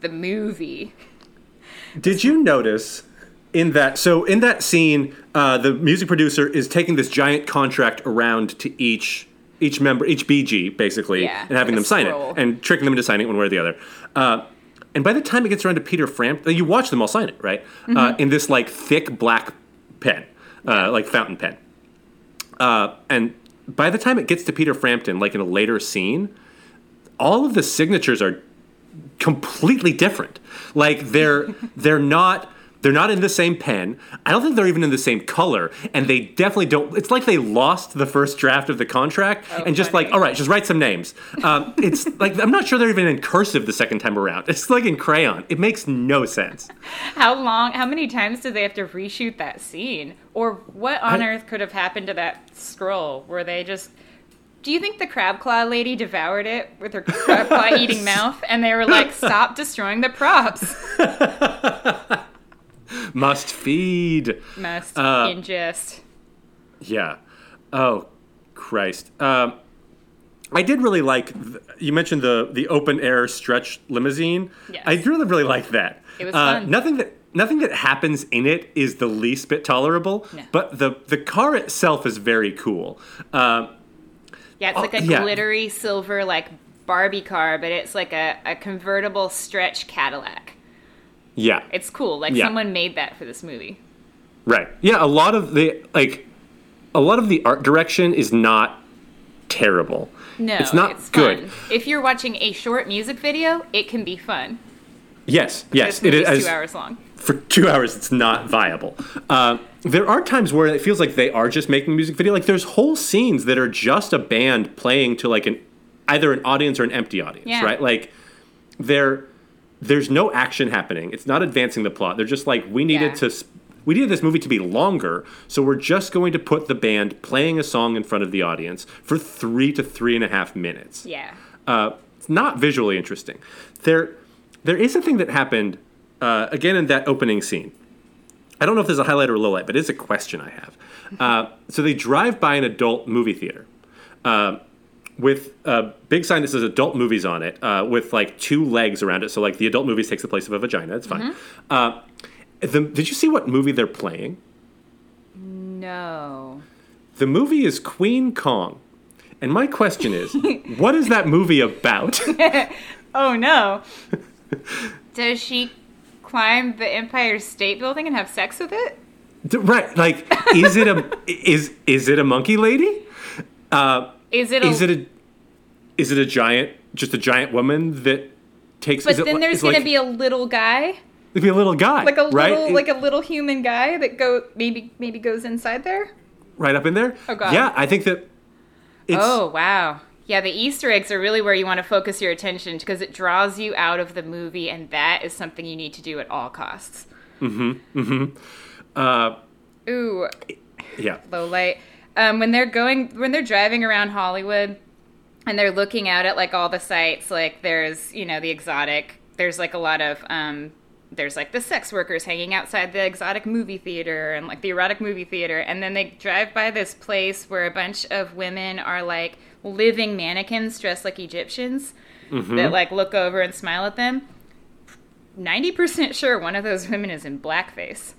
the movie.
Did you notice in that? So in that scene, uh, the music producer is taking this giant contract around to each each member, each Bee Gee, basically,
Yeah,
and having them sign
scroll.
it and tricking them into signing it one way or the other. Uh, and by the time it gets around to Peter Frampton, you watch them all sign it, right? Uh,
Mm-hmm.
in this like thick black pen, uh, like fountain pen. Uh, and by the time it gets to Peter Frampton, like in a later scene, all of the signatures are completely different. Like they're [LAUGHS] they're not they're not in the same pen. I don't think they're even in the same color, and they definitely don't. It's like they lost the first draft of the contract and just
funny.
like, all right, just write some names. Um, it's [LAUGHS] like I'm not sure they're even in cursive the second time around. It's like in crayon. It makes no sense.
How long? How many times did they have to reshoot that scene? Or what on earth could have happened to that scroll? Were they just? Do you think the crab claw lady devoured it with her crab claw [LAUGHS] eating mouth, and they were like, [LAUGHS] "Stop destroying the props.
Must feed.
Must
Uh,
ingest."
Yeah. Oh, Christ. Um, I did really like. th- You mentioned the the open air stretch limousine.
Yes.
I really really like that.
It was
uh,
fun.
Nothing that nothing that happens in it is the least bit tolerable.
No.
But the the car itself is very cool. Um,
Yeah, it's
Oh,
like a
yeah.
glittery silver like Barbie car, but it's like a, a convertible stretch Cadillac.
Yeah.
It's cool. Like
Yeah.
someone made that for this movie.
Right. Yeah, a lot of the like a lot of the art direction is not terrible.
No,
It's not
it's
good.
Fun. If you're watching a short music video, it can be fun.
Yes, yes, it is
two hours long.
For two [LAUGHS] hours, it's not viable. Uh, there are times where it feels like they are just making music video. Like there's whole scenes that are just a band playing to like an either an audience or an empty audience,
Yeah.
right? Like there, there's no action happening. It's not advancing the plot. They're just like we needed
Yeah.
to. We needed this movie to be longer, so we're just going to put the band playing a song in front of the audience for three to three and a half minutes.
Yeah.
Uh, it's not visually interesting. There, there is a thing that happened uh, again in that opening scene. I don't know if there's a highlight or a low light, but it's a question I have. Uh, so they drive by an adult movie theater uh, with a big sign that says adult movies on it, uh, with like two legs around it. So like the adult movies takes the place of a vagina. It's fine. Uh, the, did you see what movie they're playing?
No.
The movie is Queen Kong. And my question is, [LAUGHS] what is that movie about? [LAUGHS]
Oh no. [LAUGHS] Does she climb the Empire State Building and have sex with it?
Right, like is it a is is it a monkey lady? Uh,
Is it a
is it a is it a giant just a giant woman that takes?
But
is it,
then
li-
there's
is
gonna be a little guy,
it'd be a little guy,
like a little,
It-
like a little human guy that go maybe maybe goes inside there.
right up in there.
Oh, God.
Yeah, I think that. It's,
Oh wow, yeah. The Easter eggs are really where you want to focus your attention because it draws you out of the movie, and that is something you need to do at all costs. Mm-hmm. Mm-hmm.
Uh,
Ooh,
yeah.
low light. Um, when they're going, when they're driving around Hollywood, and they're looking out at like all the sites, like there's you know the exotic. There's like a lot of um, there's like the sex workers hanging outside the exotic movie theater and like the erotic movie theater, and then they drive by this place where a bunch of women are like living mannequins dressed like Egyptians that like look over and smile at them. Ninety percent sure one of those women is in blackface.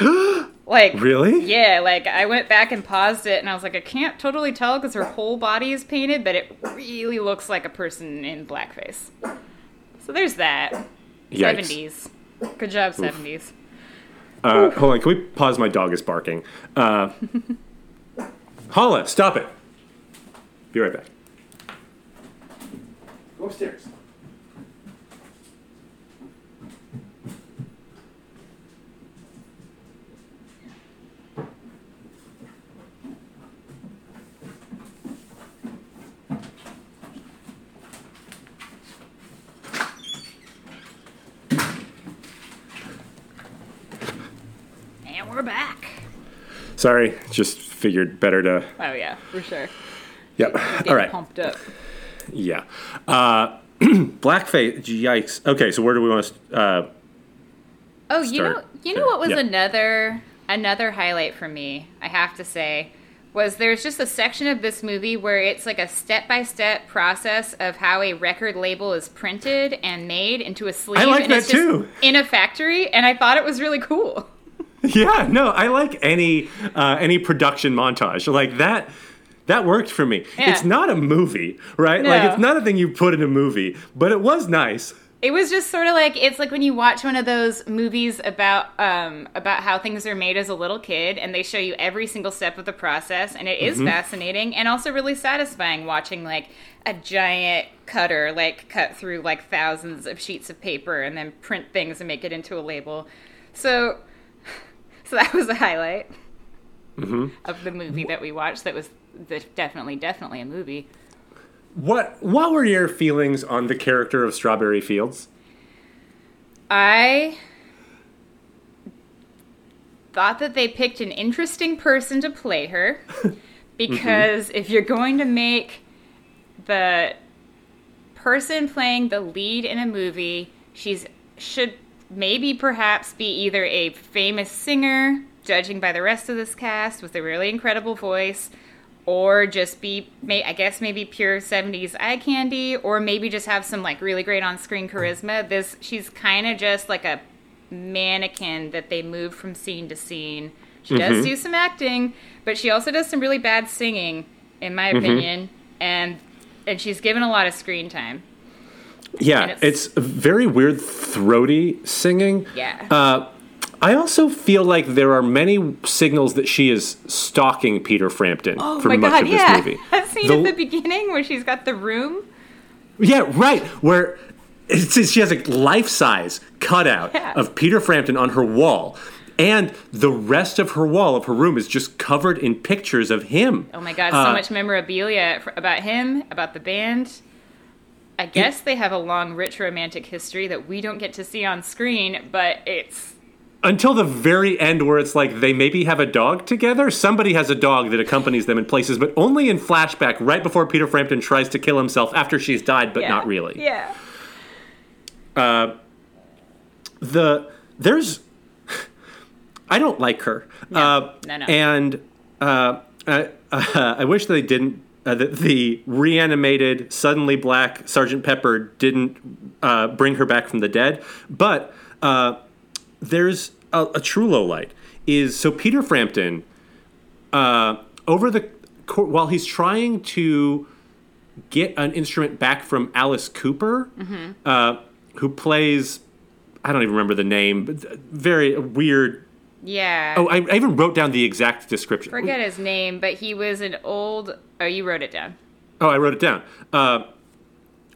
[GASPS] like
Really?
yeah, like I went back and paused it and I was like, I can't totally tell because her whole body is painted, but it really looks like a person in blackface. So there's that.
Yikes.
70s. Good job, 70s.
Uh, hold on, can we pause? My dog is barking. Uh, [LAUGHS] Holla, stop it. Be right back. Go upstairs.
And we're back.
Sorry, just figured better to.
Oh, yeah, for sure.
Yep.
Get
All right.
pumped up.
Yeah. Uh, [CLEARS THROAT] blackface. Yikes. Okay, so where do we want to? Uh,
Oh, you know, you know what was
Yeah.
another another highlight for me? I have to say, was there's just a section of this movie where it's like a step by step process of how a record label is printed and made into a sleeve.
I like
and
that
it's just
too.
In a factory, and I thought it was really cool. [LAUGHS]
yeah. No, I like any uh, any production montage like that. That worked for me.
Yeah.
It's not a movie, right? Like it's not a thing you put in a movie, but it was nice.
It was just sort of like it's like when you watch one of those movies about um, about how things are made as a little kid, and they show you every single step of the process, and it is
Mm-hmm.
fascinating and also really satisfying watching like a giant cutter like cut through like thousands of sheets of paper and then print things and make it into a label. So, so that was a highlight
Mm-hmm.
of the movie that we watched. That was the, definitely definitely a movie.
What What were your feelings on the character of Strawberry Fields?
I thought that they picked an interesting person to play her [LAUGHS] because if you're going to make the person playing the lead in a movie, she's should maybe perhaps be either a famous singer, judging by the rest of this cast with a really incredible voice, or just be may I guess maybe pure 70s eye candy or maybe just have some like really great on-screen charisma. This she's kind of just like a mannequin that they move from scene to scene. She does mm-hmm. do some acting, but she also does some really bad singing in my mm-hmm. opinion. and and she's given a lot of screen time.
Yeah, it's,
it's-
very weird, throaty singing.
Yeah.
Uh, I also feel like there are many signals that she is stalking Peter Frampton
oh
for much
god,
of this
yeah.
movie. [LAUGHS]
That scene
The-
at the beginning where she's got the room.
Yeah, right. Where it's, she has a life size cutout
Yeah.
of Peter Frampton on her wall. And the rest of her wall of her room is just covered in pictures of him.
Oh my god, so
Uh,
much memorabilia about him, about the band. I guess they have a long, rich romantic history that we don't get to see on screen, but it's
Until the very end, where it's like they maybe have a dog together. Somebody has a dog that accompanies them in places, but only in flashback, right before Peter Frampton tries to kill himself after she's died, but
yeah.
not really.
Yeah.
the there's [LAUGHS] I don't like her.
No,
uh,
no, no.
And uh, I, uh, [LAUGHS] I wish they didn't. Uh, that the reanimated, suddenly black Sergeant Pepper didn't uh, bring her back from the dead. But uh, there's a, a true low light. Is so Peter Frampton uh, over the while he's trying to get an instrument back from Alice Cooper,
Mm-hmm.
uh, who plays I don't even remember the name, but very weird.
Yeah.
Oh, I, I even wrote down the exact description.
forget his name, but he was an old. Oh, you wrote it down.
Oh, I wrote it down. Uh,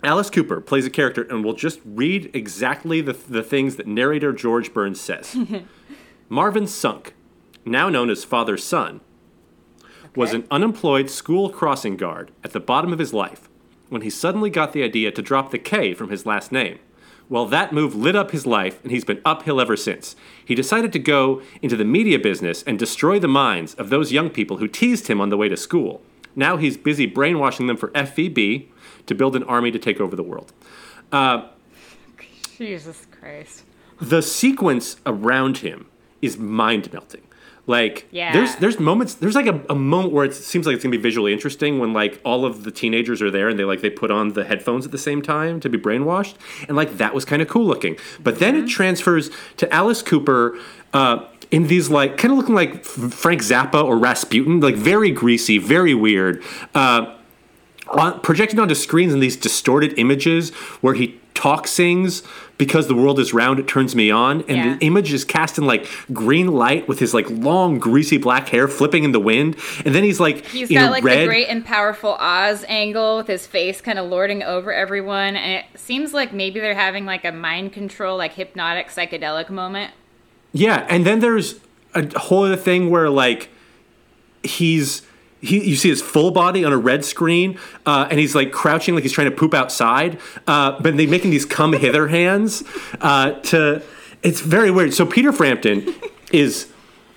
Alice Cooper plays a character, and we'll just read exactly the, the things that narrator George Burns says. [LAUGHS] Marvin Sunk, now known as Father Sun, was an unemployed school crossing guard at the bottom of his life when he suddenly got the idea to drop the K from his last name. Well, that move lit up his life, and he's been uphill ever since. He decided to go into the media business and destroy the minds of those young people who teased him on the way to school. Now he's busy brainwashing them for FVB to build an army to take over the world.
Jesus Christ.
the sequence around him is mind melting. Like
Yeah.
there's there's moments there's like a, a moment where it seems like it's gonna be visually interesting when like all of the teenagers are there and they like they put on the headphones at the same time to be brainwashed and like that was kind of cool looking. But then it transfers to Alice Cooper uh, in these like kind of looking like Frank Zappa or Rasputin, like very greasy, very weird. Uh, on, projected onto screens in these distorted images where he talk sings because the world is round it turns me on and
Yeah.
the image is cast in like green light with his like long greasy black hair flipping in the wind and then he's like
He's got like
red
the great and powerful Oz angle with his face kind of lording over everyone, and it seems like maybe they're having like a mind control, like hypnotic psychedelic moment.
Yeah, and then there's a whole other thing where like he's he you see his full body on a red screen, uh, and he's like crouching like he's trying to poop outside. Uh, but they making these come hither hands uh, to. It's very weird. So Peter Frampton [LAUGHS] is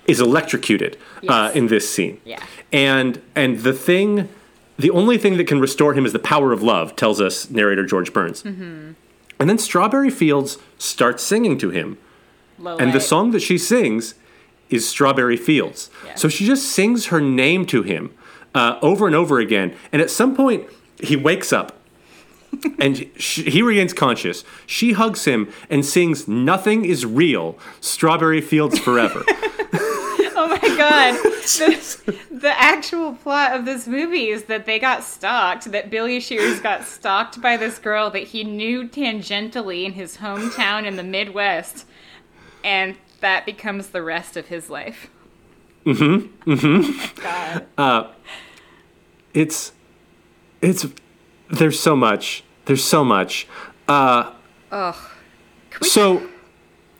is electrocuted uh,
Yes.
in this scene.
Yeah.
And and the thing, the only thing that can restore him is the power of love. Tells us narrator George Burns.
Mm-hmm.
And then Strawberry Fields starts singing to him.
Low
And the song that she sings is Strawberry Fields.
Yeah.
So she just sings her name to him uh, over and over again. And at some point, he wakes up [LAUGHS] and she, he regains conscious. She hugs him and sings Nothing is Real, Strawberry Fields Forever. [LAUGHS] [LAUGHS]
Oh my god. The, the actual plot of this movie is that they got stalked, that Billy Shears got stalked by this girl that he knew tangentially in his hometown in the Midwest. And that becomes the rest of his life. Mm-hmm. Mm-hmm. God.
Uh, it's, it's, there's so much. There's so much. Uh, oh. so,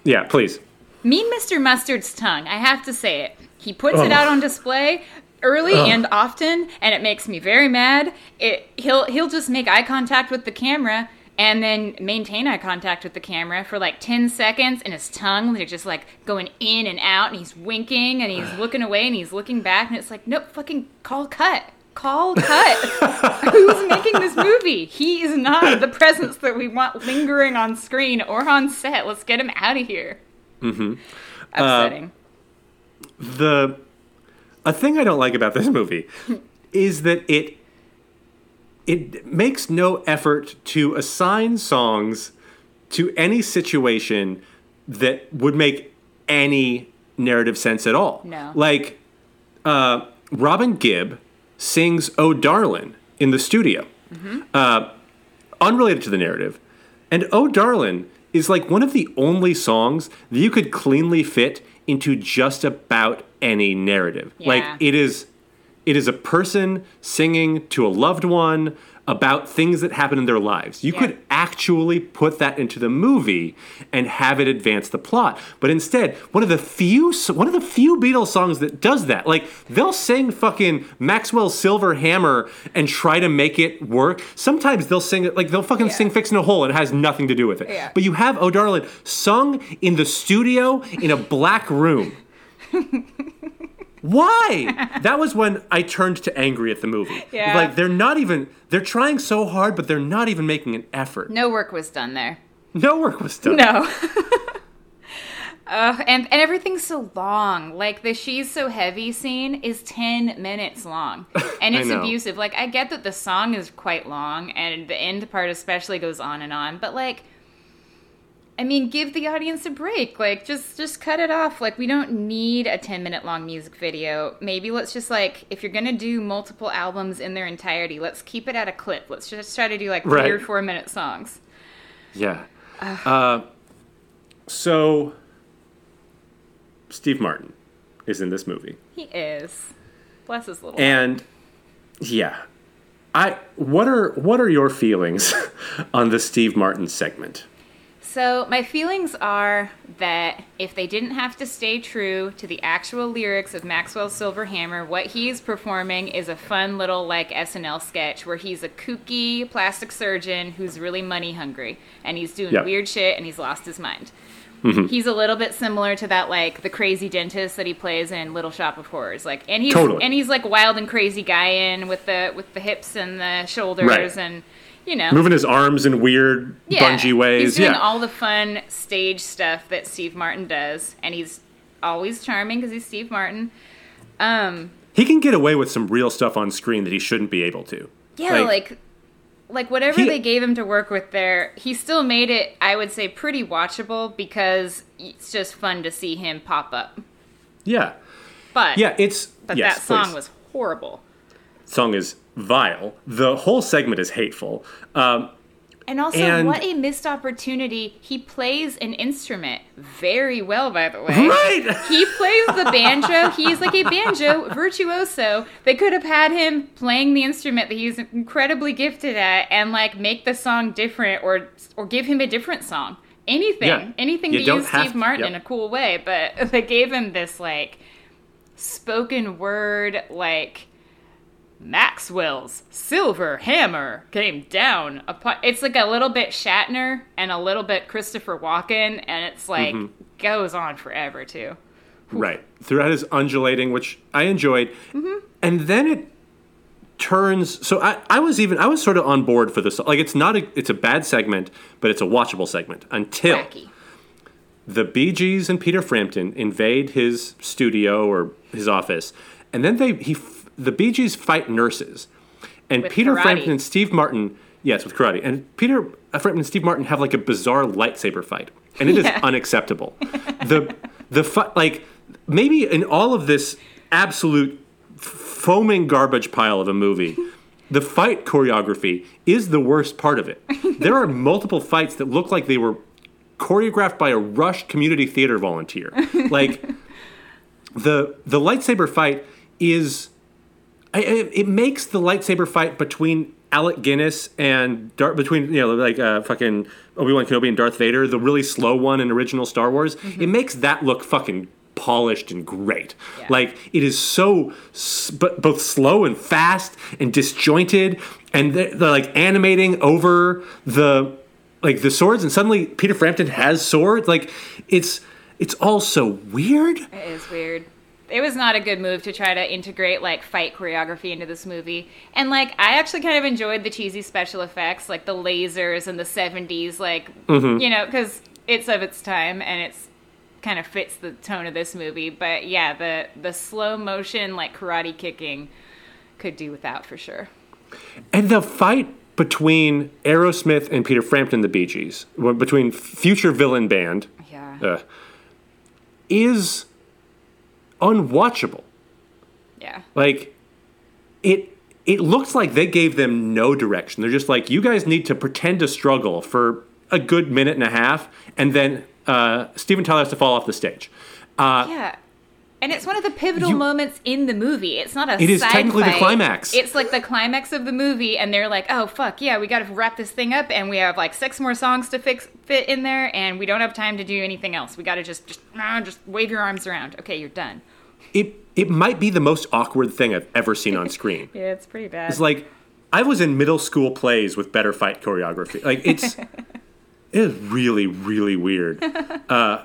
yeah, please.
Mean Mr. Mustard's tongue, I have to say it. He puts it out on display early and often, and it makes me very mad. It he'll he'll just make eye contact with the camera and then maintain eye contact with the camera for like 10 seconds and his tongue like just like going in and out and he's winking and he's [SIGHS] looking away and he's looking back and it's like nope fucking call cut. Call cut. [LAUGHS] Who's making this movie? He is not the presence that we want lingering on screen or on set. Let's get him out of here. Mm-hmm. Upsetting.
The a thing I don't like about this movie [LAUGHS] is that it it makes no effort to assign songs to any situation that would make any narrative sense at all.
No.
Like uh, Robin Gibb sings "Oh Darlin'" in the studio, uh, unrelated to the narrative. And Oh Darlin' is like one of the only songs that you could cleanly fit into just about any narrative. Like it is it is a person singing to a loved one about things that happen in their lives. You
Yeah.
could actually put that into the movie and have it advance the plot. But instead, one of the few one of the few Beatles songs that does that. Like they'll sing fucking Maxwell Silver Hammer and try to make it work. Sometimes they'll sing it like they'll fucking
Yeah.
sing Fixin' a Hole and it has nothing to do with it.
Yeah.
But you have Oh Darlin' sung in the studio in a black room. [LAUGHS] Why? [LAUGHS] That was when I turned to angry at the movie.
Yeah.
Like they're not even they're trying so hard, but they're not even making an effort.
No work was done there.
No work was done.
No. [LAUGHS] Uh, and and everything's so long. Like the "She's So Heavy" scene is ten minutes long, [LAUGHS] and it's abusive. Like I get that the song is quite long, and the end part especially goes on and on. But like, I mean, give the audience a break. Like just just cut it off. Like we don't need a ten minute long music video. Maybe let's just like if you're gonna do multiple albums in their entirety, let's keep it at a clip. Let's just try to do like three
Right.
or four minute songs.
Yeah. Uh, so Steve Martin is in this movie.
He is. Bless his little.
And yeah. I what are what are your feelings [LAUGHS] on the Steve Martin segment?
So, my feelings are that if they didn't have to stay true to the actual lyrics of Maxwell's Silver Hammer, what he's performing is a fun little like SNL sketch where he's a kooky plastic surgeon who's really money hungry and he's doing
Yeah.
weird shit and he's lost his mind. Mm-hmm. He's a little bit similar to that like the crazy dentist that he plays in Little Shop of Horrors. Like and he's
Totally.
and he's like wild and crazy guy in with the with the hips and the shoulders
Right.
and you know
Moving his arms in weird bungee ways.
He's doing
yeah.
all the fun stage stuff that Steve Martin does, and he's always charming because he's Steve Martin. Um,
he can get away with some real stuff on screen that he shouldn't be able to.
yeah, like, like whatever
He-
they gave him to work with there, he still made it. I would say pretty watchable because it's just fun to see him pop up.
yeah.
But
Yeah, it's
but
yes,
that song
please.
was horrible.
song is vile. The whole segment is hateful. Um,
And also,
And-
what a missed opportunity. He plays an instrument very well, by the way.
right.
He plays the banjo. He's like a banjo virtuoso. They could have had him playing the instrument that he's incredibly gifted at and like make the song different or or give him a different song. Anything.
Yeah.
Anything
You
to use Steve Martin
yep.
in a cool way, but [LAUGHS] they gave him this like spoken word like Maxwell's silver hammer came down upon. It's like a little bit Shatner and a little bit Christopher Walken, and it's like
Mm-hmm.
goes on forever too.
Right. Throughout his undulating, which I enjoyed.
Mm-hmm.
And then it turns so I, I was even I was sort of on board for this. Like it's not a it's a bad segment, but it's a watchable segment until
Wacky.
the Bee Gees and Peter Frampton invade his studio or his office, and then they he the Bee Gees fight nurses, and
With
Peter
karate.
Frampton and Steve Martin yes with karate, and Peter Frampton and Steve Martin have like a bizarre lightsaber fight, and it is
Yeah.
unacceptable. the the fight like maybe in all of this absolute foaming garbage pile of a movie. The fight choreography is the worst part of it. There are multiple fights that look like they were choreographed by a Rush community theater volunteer. Like the the lightsaber fight is I, I- it makes the lightsaber fight between Alec Guinness and Dar- between you know like uh, fucking Obi Wan Kenobi and Darth Vader, the really slow one in original Star Wars. It makes that look fucking polished and great.
Yeah.
Like it is so but both slow and fast and disjointed, and they're, they're like animating over the like the swords, and suddenly Peter Frampton has swords. Like it's it's all so weird.
It is weird. It was not a good move to try to integrate like fight choreography into this movie. And like I actually kind of enjoyed the cheesy special effects, like the lasers and the 70s like you know, cuz it's of its time and it's kind of fits the tone of this movie, but yeah, the the slow motion like karate kicking could do without for sure.
And the fight between Aerosmith and Peter Frampton, the Bee Gees, between future villain band,
Yeah.
uh, is unwatchable.
yeah.
Like it, it looks like they gave them no direction. They're just like, you guys need to pretend to struggle for a good minute and a half, and then uh, Steven Tyler has to fall off the stage. Uh,
Yeah. And it's one of the pivotal
You-
moments in the movie. It's not a
It is technically the climax.
It's like the climax of the movie, and they're like, "Oh fuck yeah, we got to wrap this thing up, and we have like six more songs to fix fit in there, and we don't have time to do anything else. We got to just just ah, just wave your arms around. Okay, you're done."
it it might be the most awkward thing I've ever seen on screen. [LAUGHS]
Yeah, it's pretty bad.
It's like I was in middle school plays with better fight choreography. Like it's [LAUGHS] it is really really weird. [LAUGHS]
Uh,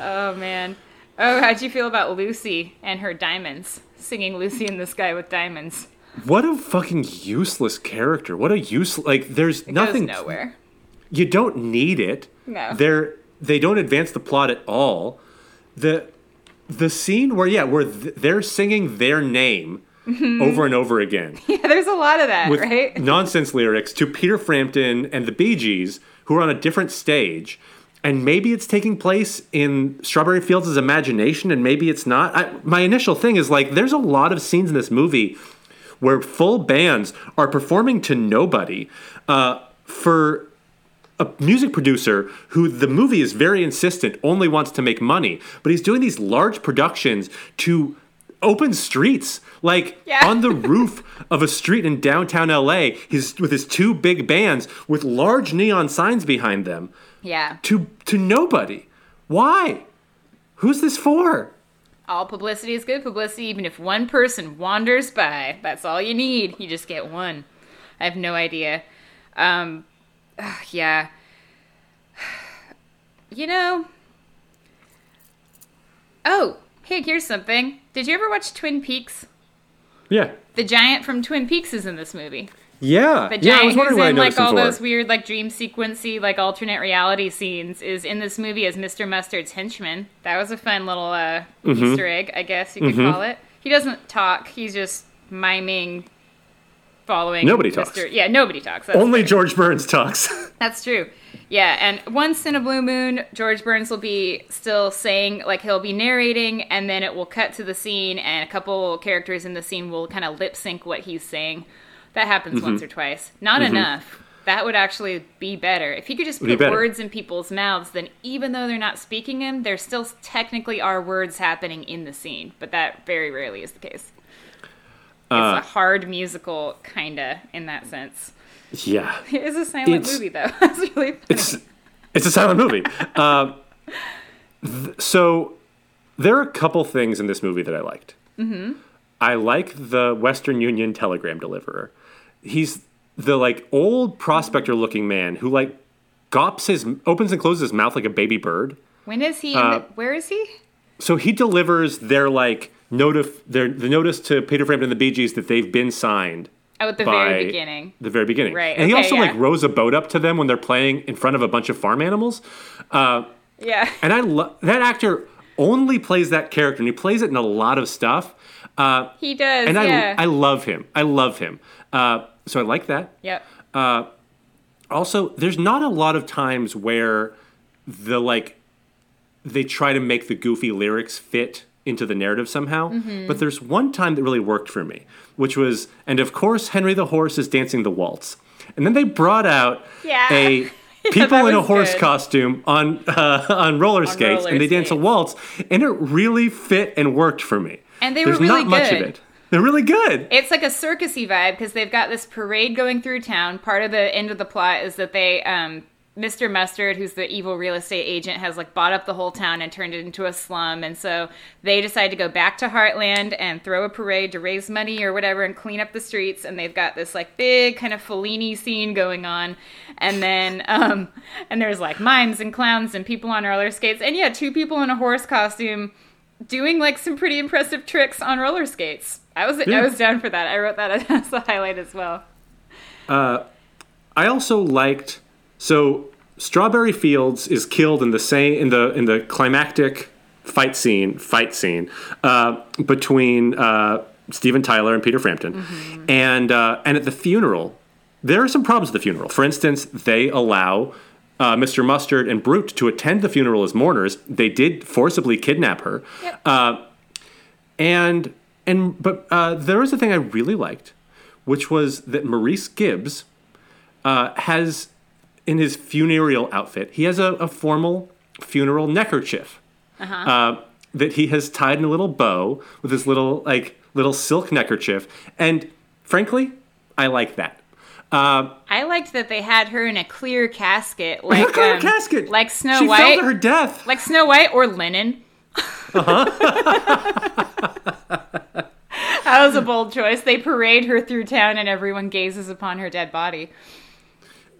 oh man. Oh, how'd you feel about Lucy and her diamonds? Singing "Lucy in the Sky with Diamonds."
What a fucking useless character. What a use like there's nothing
Goes nowhere.
you don't need it.
No.
They're they don't advance the plot at all. The the scene where yeah, where th- they're singing their name over and over again [LAUGHS]
Yeah, there's a lot of that, Mm-hmm. right?
nonsense lyrics to Peter Frampton and the Bee Gees, who are on a different stage. And maybe it's taking place in Strawberry Fields' imagination, and maybe it's not. I, my initial thing is like, there's a lot of scenes in this movie where full bands are performing to nobody uh, for a music producer who the movie is very insistent only wants to make money, but he's doing these large productions to open streets, like
Yeah.
on the roof of a street in downtown LA. He's with his two big bands with large neon signs behind them
Yeah.
to to nobody. Why? Who's this for?
All publicity is good publicity, even if one person wanders by. That's all you need. You just get one. I have no idea. Um, ugh, yeah. [SIGHS] You know. Oh, hey, here's something. Did you ever watch Twin Peaks?
Yeah.
The giant from Twin Peaks is in this movie.
Yeah.
The
yeah, I was wondering
who's in like all those weird like dream sequency like alternate reality scenes is in this movie as Mr. Mustard's henchman. That was a fun little uh,
Mm-hmm.
Easter egg, I guess you could call it. He doesn't talk. He's just miming, following.
Nobody
Mr.
talks.
Yeah, nobody talks. That's,
Only George Burns talks. [LAUGHS]
that's true. Yeah, and once in a blue moon, George Burns will be still saying like he'll be narrating, and then it will cut to the scene, and a couple characters in the scene will kind of lip sync what he's saying. That happens
Mm-hmm.
once or twice. Not enough. That would actually be better. If you could just put
better.
words in people's mouths, then even though they're not speaking them, there still technically are words happening in the scene. But that very rarely is the case.
Uh,
it's a hard musical, kinda, in that sense.
yeah. [LAUGHS]
It is a silent
It's-
movie, though. [LAUGHS] That's really funny.
It's it's a silent movie. Uh, [LAUGHS] th- so there are a couple things in this movie that I liked. Mm-hmm. I like the Western Union telegram deliverer. He's the like old prospector looking man who like gops his opens and closes his mouth like a baby bird.
When is he? In
Uh,
the, where is he?
So he delivers their like notif their the notice to Peter Frampton and the Bee Gees that they've been signed.
Oh, at the very beginning.
The very beginning.
Right,
And he
okay,
also
yeah.
like rows a boat up to them when they're playing in front of a bunch of farm animals. Uh,
Yeah.
and I love that actor only plays that character and he plays it in a lot of stuff. Uh,
He does.
and
yeah.
I I love him. I love him. Uh, so I like that.
yep.
Also, there's not a lot of times where the like they try to make the goofy lyrics fit into the narrative somehow.
Mm-hmm.
But there's one time that really worked for me, which was and of course Henry the horse is dancing the waltz. And then they brought out
Yeah.
a [LAUGHS] people in a horse
good.
costume on uh, on roller skates
roller
and they dance a waltz and it really fit and worked for me.
And they were
There's
really
not much of it. They're really good.
It's like a circusy vibe because they've got this parade going through town. Part of the end of the plot is that they, um, Mr. Mustard, who's the evil real estate agent, has like bought up the whole town and turned it into a slum. And so they decide to go back to Heartland and throw a parade to raise money or whatever and clean up the streets. And they've got this like big kind of Fellini scene going on. And then, [LAUGHS] um, and there's like mimes and clowns and people on roller skates. And yeah, two people in a horse costume doing like some pretty impressive tricks on roller skates. I was
Yeah.
I was down for that. I wrote that [LAUGHS] as a highlight as well.
I also liked so Strawberry Fields is killed in the same in the in the climactic fight scene fight scene uh, between uh, Steven Tyler and Peter Frampton, and uh, and at the funeral there are some problems at the funeral. For instance, they allow. Uh, Mr. Mustard and Brute to attend the funeral as mourners. They did forcibly kidnap her.
Yep.
Uh, and and but uh, there was a thing I really liked, which was that Maurice Gibbs uh, has in his funereal outfit he has a, a formal funeral neckerchief uh, that he has tied in a little bow with his little like little silk neckerchief, and frankly, I like that. Uh,
I liked that they had her in a clear casket, like
clear
um,
casket,
like Snow
she
White,
fell to her death.
like Snow White or linen. [LAUGHS] [LAUGHS] that was a bold choice. They parade her through town, and everyone gazes upon her dead body.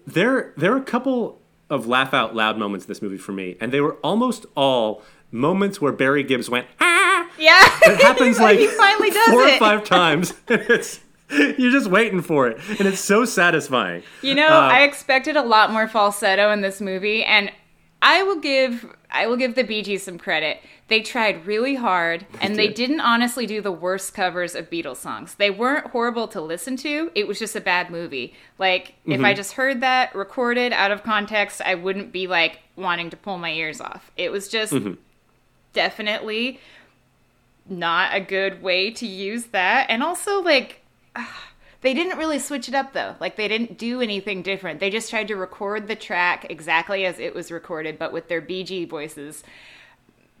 there there are a couple of laugh out loud moments in this movie for me, and they were almost all moments where Barry Gibbs went ah.
Yeah,
It [LAUGHS] happens like
he finally does
four
it.
or five times. [LAUGHS] it's you're just waiting for it, and it's so satisfying.
You know,
Uh,
I expected a lot more falsetto in this movie, and I will give I will give the Bee Gees some credit. They tried really hard, and they
did.
didn't honestly do the worst covers of Beatles songs. They weren't horrible to listen to. It was just a bad movie. Like if
Mm-hmm.
I just heard that recorded out of context, I wouldn't be like wanting to pull my ears off. It was just
Mm-hmm.
definitely not a good way to use that, and also like. They didn't really switch it up though. Like they didn't do anything different. They just tried to record the track exactly as it was recorded, but with their Bee Gee voices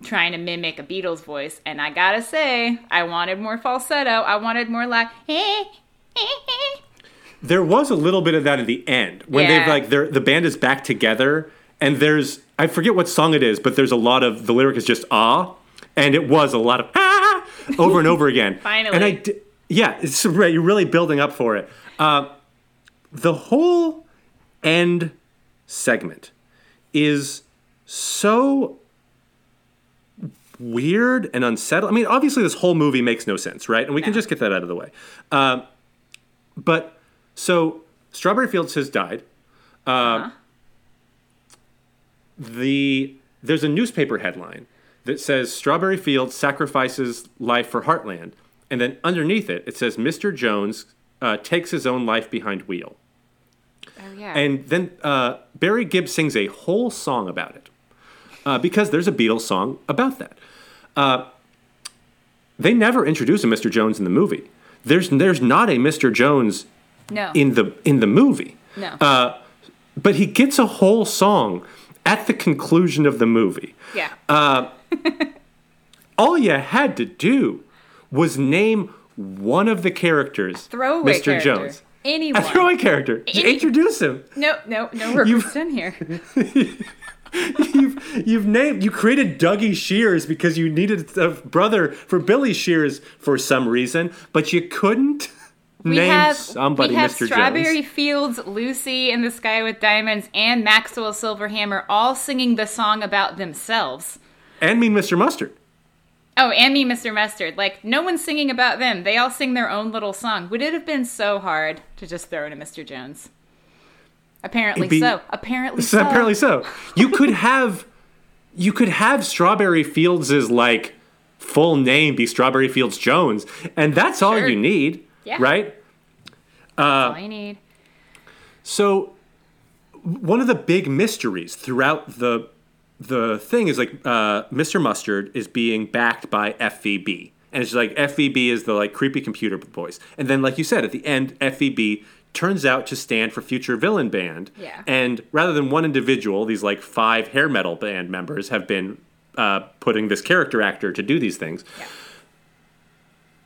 trying to mimic a Beatles voice. And I gotta say, I wanted more falsetto. I wanted more like
There was a little bit of that at the end when
Yeah.
they've like they're, the band is back together, and there's I forget what song it is, but there's a lot of the lyric is just ah, and it was a lot of ah over and over again. [LAUGHS]
Finally.
and I di- yeah, it's [LAUGHS] right. You're really building up for it. Uh, the whole end segment is so weird and unsettling. I mean, obviously, this whole movie makes no sense, right? And we can just get that out of the way. Um, but so Strawberry Fields has died.
Uh-huh.
The there's a newspaper headline that says Strawberry Fields sacrifices life for Heartland, and then underneath it it says Mr. Jones uh, takes his own life behind wheel.
Oh yeah.
And then uh, Barry Gibb sings a whole song about it uh, because there's a Beatles song about that. Uh, they never introduce a Mr. Jones in the movie. There's there's not a Mr. Jones
no.
in the in the movie,
no.
uh, but he gets a whole song at the conclusion of the movie.
yeah.
uh, [LAUGHS] All you had to do was name one of the characters,
Throwaway
Mr.
character.
Jones.
Anyone.
A throwaway character.
Any-
Introduce him.
No, no, no work
You've-
done here. [LAUGHS]
you've you've named you created Dougie Shears because you needed a brother for Billy Shears for some reason, but you couldn't
We
name
have
somebody
we have
Mr.
Strawberry
Jones.
Fields, Lucy in the Sky with Diamonds, and Maxwell Silverhammer all singing the song about themselves.
And Mean Mr. Mustard.
Oh, and me, Mr. Mustard. Like, no one's singing about them. They all sing their own little song. Would it have been so hard to just throw in a Mr. Jones? Apparently
be-
so. Apparently [LAUGHS]
So apparently so. You could have you could have Strawberry Fields' like full name be Strawberry Fields Jones, and that's all you need.
Yeah.
Right?
Uh, that's all I need.
So one of the big mysteries throughout the the thing is like uh, Mr. Mustard is being backed by FVB. And it's like FVB is the like creepy computer voice. And then like you said at the end FVB turns out to stand for Future Villain Band.
Yeah.
And rather than one individual, these like five hair metal band members have been uh, putting this character actor to do these things.
Yeah.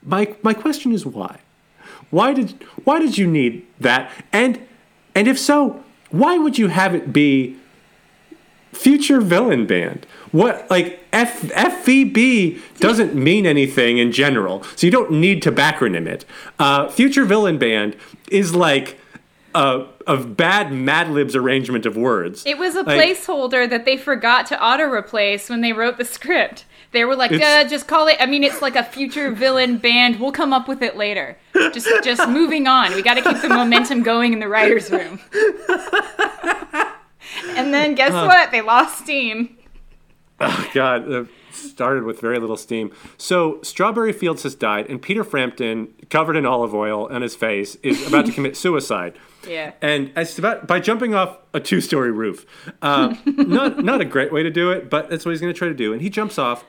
My my question is why? Why did why did you need that? And and if so, why would you have it be future villain band? What like F, FVB doesn't mean anything in general, so you don't need to backronym it. Uh, future villain band is like a, a bad Mad Libs arrangement of words.
It was a
Like-
placeholder that they forgot to auto replace when they wrote the script. They were like,
It's-
uh, just call it. I mean, it's like a future villain band. We'll come up with it later. Just, just moving on. We got to keep the momentum going in the writers' room. [LAUGHS] and then guess what? They lost steam.
Oh God, uh, started with very little steam. So Strawberry Fields has died, and Peter Frampton, covered in olive oil on his face, is about to commit [LAUGHS] suicide.
Yeah.
And it's about by jumping off a two-story roof. Uh, [LAUGHS] not not a great way to do it, but that's what he's going to try to do. And he jumps off,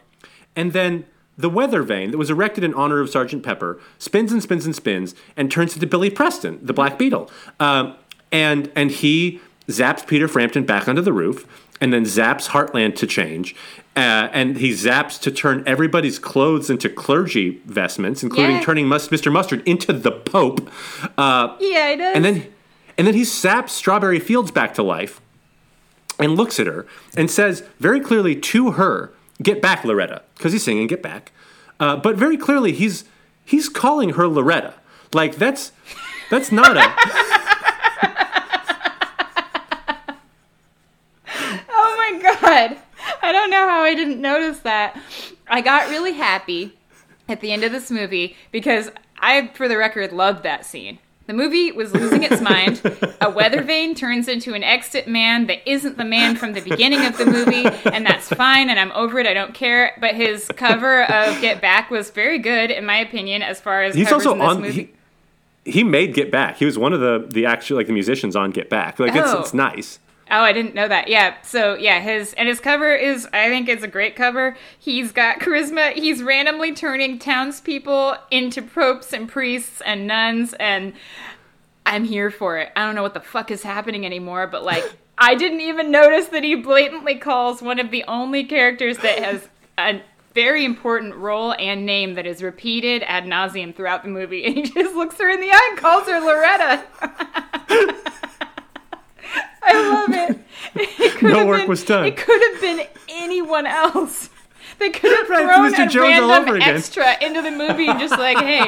and then the weather vane that was erected in honor of Sergeant Pepper spins and spins and spins and turns into Billy Preston, the Black Beatle. Um, and and he zaps Peter Frampton back onto the roof, and then zaps Heartland to change. Uh, and he zaps to turn everybody's clothes into clergy vestments, including
Yeah.
turning Mus- Mr. Mustard into the Pope. Uh,
Yeah, it does.
and then and then he saps Strawberry Fields back to life and looks at her and says very clearly to her, "Get back, Loretta," because he's singing "Get back." Uh, but very clearly, he's he's calling her Loretta. Like that's that's not a [LAUGHS]
Oh my god. I don't know how I didn't notice that. I got really happy at the end of this movie because I, for the record, loved that scene. The movie was losing its mind. A weather vane turns into an exit man that isn't the man from the beginning of the movie, and that's fine, and I'm over it. I don't care. But his cover of Get Back was very good, in my opinion, as far as
he's also on. He, he made Get Back. He was one of the the actual like the musicians on Get Back. Like it's
Oh.
it's nice.
Oh, I didn't know that. Yeah. So yeah, his and his cover is I think it's a great cover. He's got charisma. He's randomly turning townspeople into popes and priests and nuns and I'm here for it. I don't know what the fuck is happening anymore, but like [LAUGHS] I didn't even notice that he blatantly calls one of the only characters that has a very important role and name that is repeated ad nauseum throughout the movie, and he just looks her in the eye and calls her Loretta. [LAUGHS] [LAUGHS] I love it. [LAUGHS] It
No work
been-
was done.
It could have been anyone else. They could have [LAUGHS]
Right,
thrown
Mr.
a
Jones all
random
over again.
extra into the movie and just like, hey,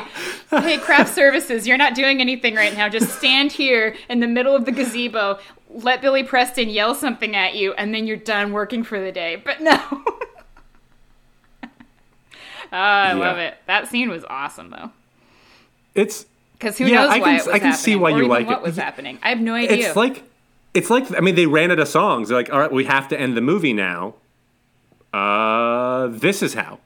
[LAUGHS] hey, craft services, you're not doing anything right now. Just stand here in the middle of the gazebo, let Billy Preston yell something at you, and then you're done working for the day. But no. oh, I love it. That scene was awesome though.
It's
Because who
Yeah,
knows
I
why
can-
it was
I can see
happening,
why
or
you like
what
it.
was happening. I have no idea.
it's like it's like I mean they ran out of songs. They're like, all right, we have to end the movie now. Uh, this is how.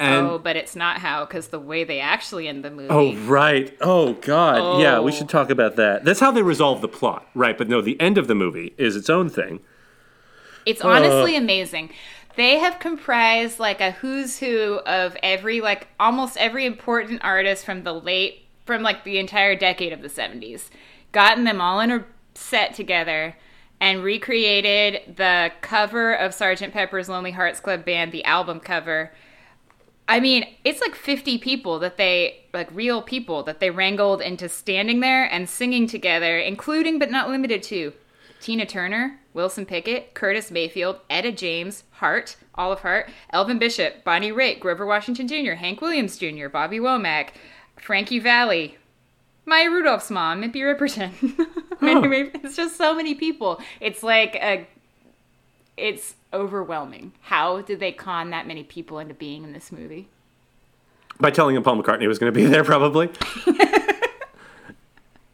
And
oh, but it's not how because the way they actually end the movie.
Oh right. Oh god. Yeah, we
Oh.
should talk about that. That's how they resolve the plot, right? But no, the end of the movie is its own thing.
It's honestly amazing. They have comprised like a who's who of every like almost every important artist from the late from like the entire decade of the 70s. Gotten them all in a set together and recreated the cover of Sgt. Pepper's Lonely Hearts Club Band, the album cover. I mean, it's like 50 people that they, like real people that they wrangled into standing there and singing together, including but not limited to Tina Turner, Wilson Pickett, Curtis Mayfield, Etta James, Hart, Olive Hart, Elvin Bishop, Bonnie Raitt, Grover Washington Jr., Hank Williams Jr., Bobby Womack, Frankie Valli, Maya Rudolph's mom, Minnie Riperton. [LAUGHS] [LAUGHS] Anyway, it's just so many people. It's like a, it's overwhelming. How did they con that many people into being in this movie?
By telling him Paul McCartney was going to be [LAUGHS] there, probably.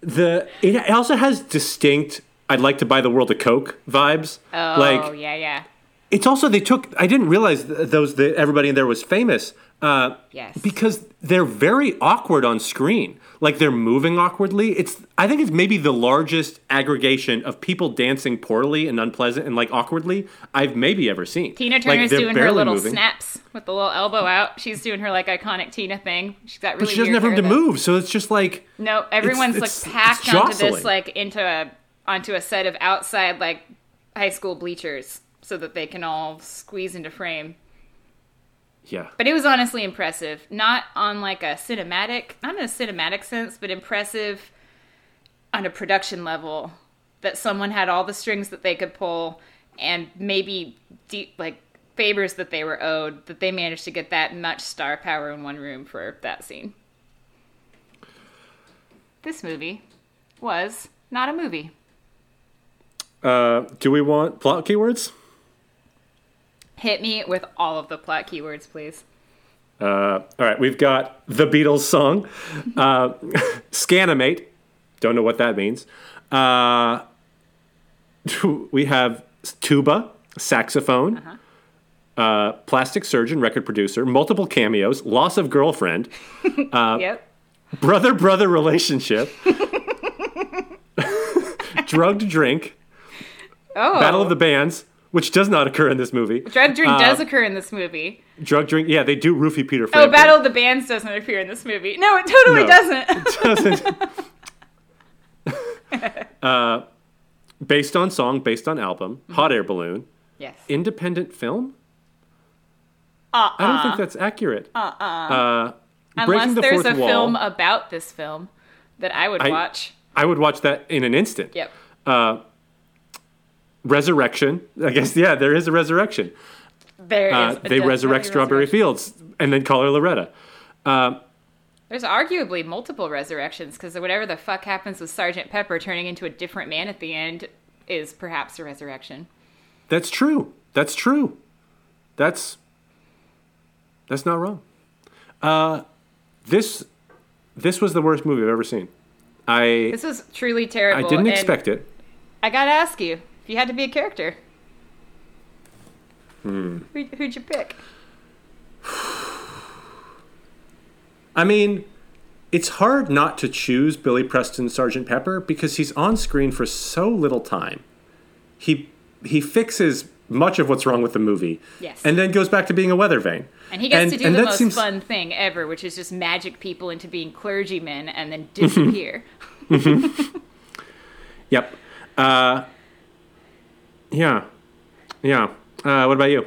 the it also has distinct "I'd like to buy the world a Coke" vibes.
Oh,
like
yeah, yeah.
it's also they took. I didn't realize th- those that everybody in there was famous. Uh,
Yes.
because they're very awkward on screen. Like they're moving awkwardly. It's I think it's maybe the largest aggregation of people dancing poorly and unpleasant and like awkwardly I've maybe ever seen.
Tina Turner's
they're
doing her little
moving.
snaps with the little elbow out. She's doing her like iconic Tina thing. She's got really
But she doesn't have room to
though.
move, so it's just like
No, everyone's
it's-
like packed
it's
onto this like into a onto a set of outside like high school bleachers so that they can all squeeze into frame.
Yeah.
But it was honestly impressive. Not on like a cinematic, not in a cinematic sense, but impressive on a production level that someone had all the strings that they could pull and maybe deep like favors that they were owed that they managed to get that much star power in one room for that scene. This movie was not a movie.
Uh, do we want plot keywords?
Hit me with all of the plot keywords, please.
Uh, all right, we've got the Beatles song, uh, [LAUGHS] Scanimate. Don't know what that means. Uh, [LAUGHS] we have tuba, saxophone, uh, plastic surgeon, record producer, multiple cameos, loss of girlfriend, [LAUGHS] Uh,
yep.
brother brother relationship, drugged drink,
Oh.
battle of the bands, which does not occur in this movie.
Drug drink
Uh,
does occur in this movie.
Drug drink, yeah, they do roofie Peter
Oh, Battle of the Bands doesn't appear in this movie. No, it totally
No.
doesn't.
doesn't. [LAUGHS] uh, based on song, based on album, Hot Air Balloon,
yes.
independent film.
Uh-uh.
I don't think that's accurate. Uh-uh. Uh,
Unless
the
there's a
Wall.
film about this film that I would
I-
watch.
I would watch that in an instant.
Yep.
Resurrection. I guess yeah, there is a resurrection.
There is.
Uh,
a
they resurrect Strawberry. Fields and then call her Loretta.
There's arguably multiple resurrections because whatever the fuck happens with Sergeant Pepper turning into a different man at the end is perhaps a resurrection.
That's true. That's true. That's that's not wrong. Uh, this this was the worst movie I've ever seen. I
This was truly terrible.
I didn't expect it.
I gotta ask you, if you had to be a character,
Hmm.
who, who'd you pick? [SIGHS]
I mean, it's hard not to choose Billy Preston Sergeant Pepper because he's on screen for so little time. He he fixes much of what's wrong with the movie.
Yes.
And then goes back to being a weather vane.
And he gets
And-
to do the most
seems-
fun thing ever, which is just magic people into being clergymen and then disappear. [LAUGHS]
Yep. Uh, yeah. Yeah. Uh, what about you?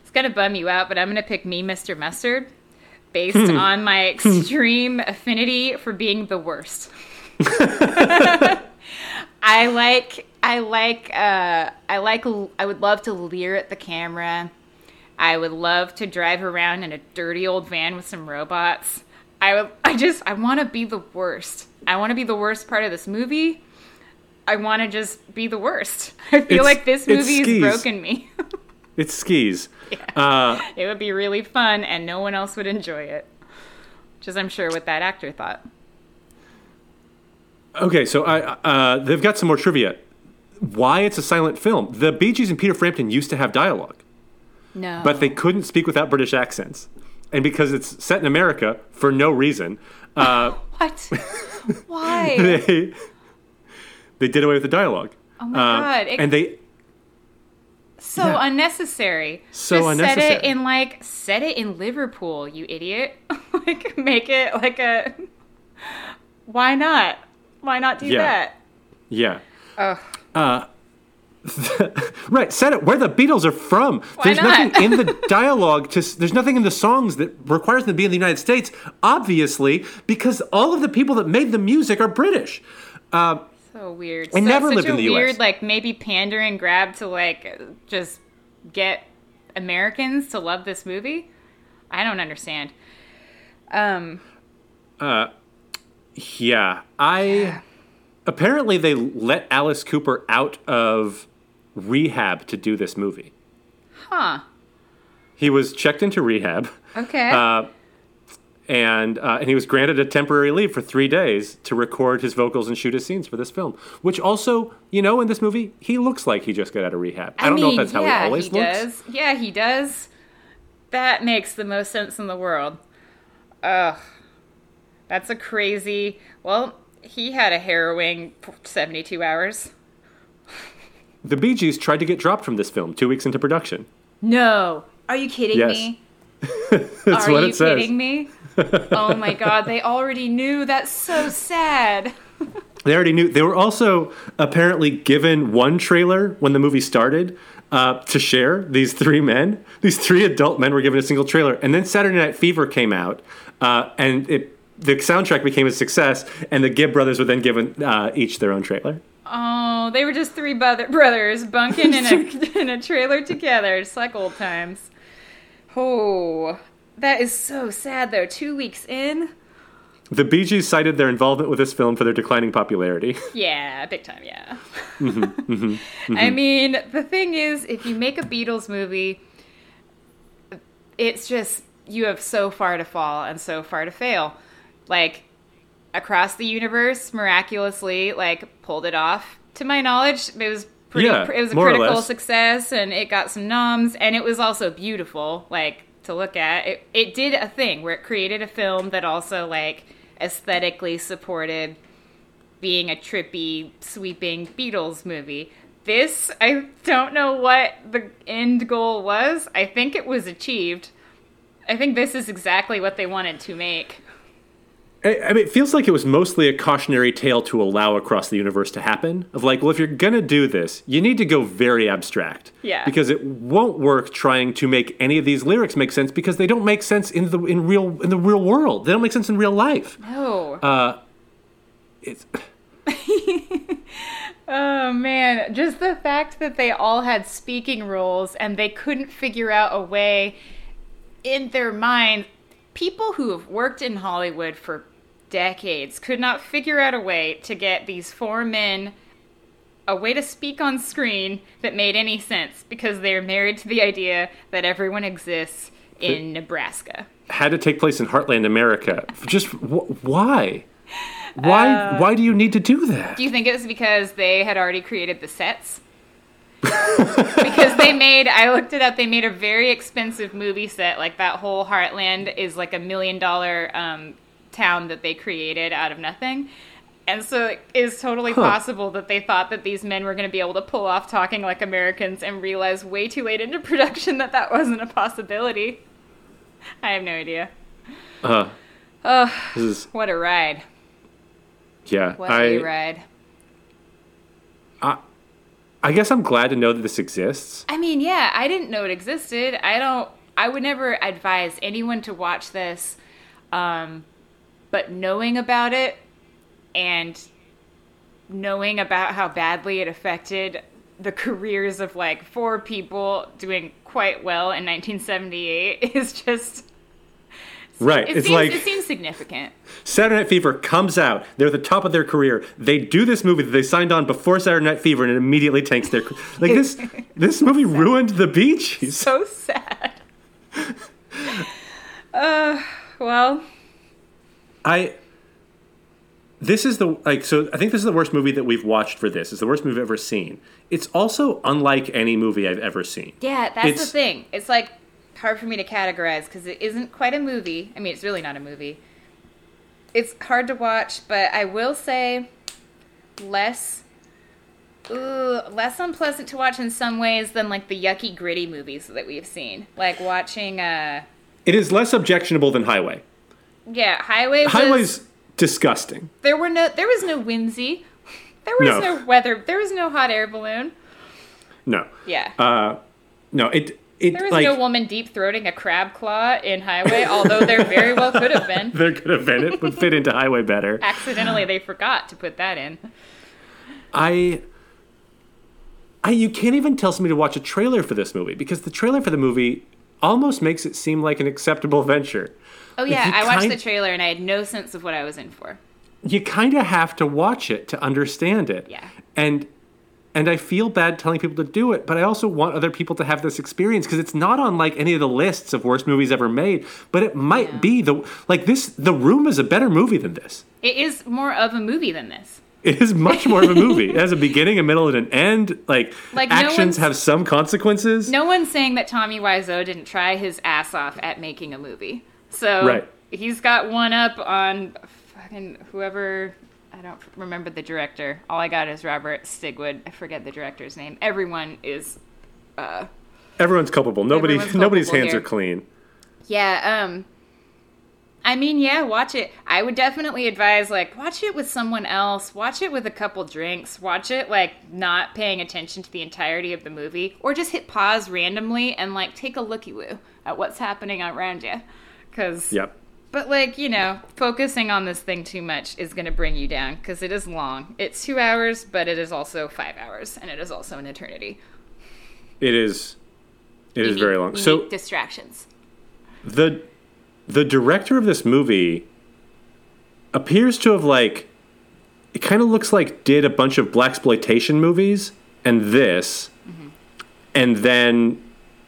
it's gonna bum you out, but I'm gonna pick me, Mr. Mustard, based on my extreme affinity for being the worst. [LAUGHS] I like, I like, uh, I like, I would love to leer at the camera. I would love to drive around in a dirty old van with some robots. I would, I just, I want to be the worst. I want to be the worst part of this movie. I want to just be the worst. I feel
It's-
like this
it's
movie has broken me. [LAUGHS]
It's skis. Uh,
it would be really fun and no one else would enjoy it. Which is, I'm sure, what that actor thought.
okay, so I uh, they've got some more trivia. Why it's a silent film? The Bee Gees and Peter Frampton used to have dialogue.
No.
but they couldn't speak without British accents. And because it's set in America for no reason, uh, [LAUGHS]
What? [LAUGHS] Why?
they they did away with the dialogue.
Oh my
Uh,
god. It,
and they
so
yeah.
unnecessary.
So
Just set it in like set it in Liverpool, you idiot. [LAUGHS] like make it like a Why not? Why not do
Yeah.
that?
yeah.
Ugh. [LAUGHS]
Right, set it where the Beatles are from. there's
not?
nothing in the [LAUGHS] dialogue to there's nothing in the songs that requires them to be in the United States, obviously, because all of the people that made the music are British.
So weird.
I
so,
never
such
lived
a
in the
weird,
US.
like maybe pandering grab to like just get Americans to love this movie. I don't understand. Um, Uh.
Yeah, I apparently they let Alice Cooper out of rehab to do this movie.
huh.
He was checked into rehab.
Okay.
Uh, and uh, and he was granted a temporary leave for three days to record his vocals and shoot his scenes for this film. Which also, you know, in this movie, he looks like he just got out of rehab. I, don't know if that's how he always
he
looks.
does. Yeah, he does. That makes the most sense in the world. Ugh. That's a crazy. Well, he had a harrowing 72 hours.
The Bee Gees tried to get dropped from this film two weeks into production.
No. Are you kidding
Yes.
me? [LAUGHS]
That's
Are
what
you
it says.
kidding me? Oh my [LAUGHS] god, they already knew. That's so sad. [LAUGHS]
They already knew. They were also apparently given one trailer when the movie started uh, to share. These three men, these three adult men, were given a single trailer, and then Saturday Night Fever came out, uh, and it the soundtrack became a success, and the Gibb brothers were then given uh, each their own trailer.
Oh, they were just three brother- brothers bunking in a [LAUGHS] in a trailer together, just like old times. Oh, that is so sad though. Two weeks in,
The Bee Gees cited their involvement with this film for their declining popularity. [LAUGHS]
yeah, big time, yeah. Mm-hmm, mm-hmm, [LAUGHS] I mm-hmm. mean, the thing is, if you make a Beatles movie, it's just you have so far to fall and so far to fail. Like across the universe, miraculously, like pulled it off. To my knowledge, it was pretty.
Yeah,
it was a critical success, and it got some noms, and it was also beautiful, like to look at. It it did a thing where it created a film that also like aesthetically supported being a trippy, sweeping Beatles movie. this, I don't know what the end goal was. I think it was achieved. I think this is exactly what they wanted to make.
I, I mean, it feels like it was mostly a cautionary tale to allow across the universe to happen. Of like, well, if you're gonna do this, you need to go very abstract.
Yeah.
Because it won't work trying to make any of these lyrics make sense because they don't make sense in the in real in the real world. They don't make sense in real life.
No.
Uh, it's [LAUGHS]
Oh man, just the fact that they all had speaking roles and they couldn't figure out a way in their mind. People who have worked in Hollywood for decades could not figure out a way to get these four men a way to speak on screen that made any sense because they're married to the idea that everyone exists in Nebraska.
had to take place in Heartland America. Just wh- why? Why? why do you need to do that?
Do you think it was because they had already created the sets? [LAUGHS] because they made, I looked it up, they made a very expensive movie set. Like that whole Heartland is like a million dollar um, town that they created out of nothing. And so it is totally possible that they thought that these men were going to be able to pull off talking like Americans and realized way too late into [LAUGHS] production that that wasn't a possibility. I have no idea.
Uh,
Oh,
this is
what a ride.
yeah.
What
I
a ride.
I guess I'm glad to know that this exists.
I mean, yeah, I didn't know it existed. I don't. I would never advise anyone to watch this, um, but knowing about it and knowing about how badly it affected the [LAUGHS] careers of like four people doing quite well in 1978 [LAUGHS] is just.
Right.
It
it's
seems,
like
it seems significant.
Saturday Night Fever comes out. They're at the top of their career. They do this movie that they signed on before Saturday Night Fever, and it immediately tanks their [LAUGHS] like this. This movie ruined the Bee Gees.
So sad. uh, well,
I. This is the like so. I think this is the worst movie that we've watched for this. It's the worst movie I've ever seen. It's also unlike any movie I've ever seen.
Yeah, that's
It's-
the thing. It's like hard for me to categorize because it isn't quite a movie. I mean, it's really not a movie. It's hard to watch, but I will say less ooh, less unpleasant to watch in some ways than like the yucky gritty movies that we've seen. Like watching uh
It is less objectionable than Highway.
Yeah, Highway was
Highway's disgusting.
there were no there was no whimsy. There was
No.
no, weather. There was no hot air balloon.
No.
Yeah.
Uh, no. It. It
there was
like
no woman deep throating a crab claw in Highway, although there very well could have been. [LAUGHS]
there could have been. It would fit into Highway better.
accidentally they forgot to put that in.
I. I you can't even tell somebody to watch a trailer for this movie because the trailer for the movie almost makes it seem like an acceptable venture.
Oh yeah, I watched
kind-
the trailer and I had no sense of what I was in for.
You kind of have to watch it to understand it.
Yeah.
And and I feel bad telling people to do it, but I also want other people to have this experience because it's not on like any of the lists of worst movies ever made, but it might
Yeah.
be the like this The Room is a better movie than this.
It is more of a movie than this.
It is much more of a movie. It has a beginning, a middle, and an end. Like,
Like,
actions
one's-
have some consequences.
No one's saying that Tommy Wiseau didn't try his ass off at making a movie. So
Right.
he's got one up on fucking whoever I don't remember the director. All I got is Robert Stigwood. I forget the director's name. Everyone is uh
Everyone's culpable. Nobody,
Everyone's [LAUGHS]
nobody's hands
here.
are clean.
Yeah, um I mean, yeah, watch it. I would definitely advise like watch it with someone else, watch it with a couple drinks, watch it like not paying attention to the entirety of the movie or just hit pause randomly and like take a looky woo at what's happening around you. Cuz
Yep.
but like, you know, focusing on this thing too much is going to bring you down cuz it is long. It's 2 hours, but it is also 5 hours and it is also an eternity.
It is. It is very long. So
distractions.
the the director of this movie appears to have like it kind of looks like did a bunch of blaxploitation movies and this
Mm-hmm.
and then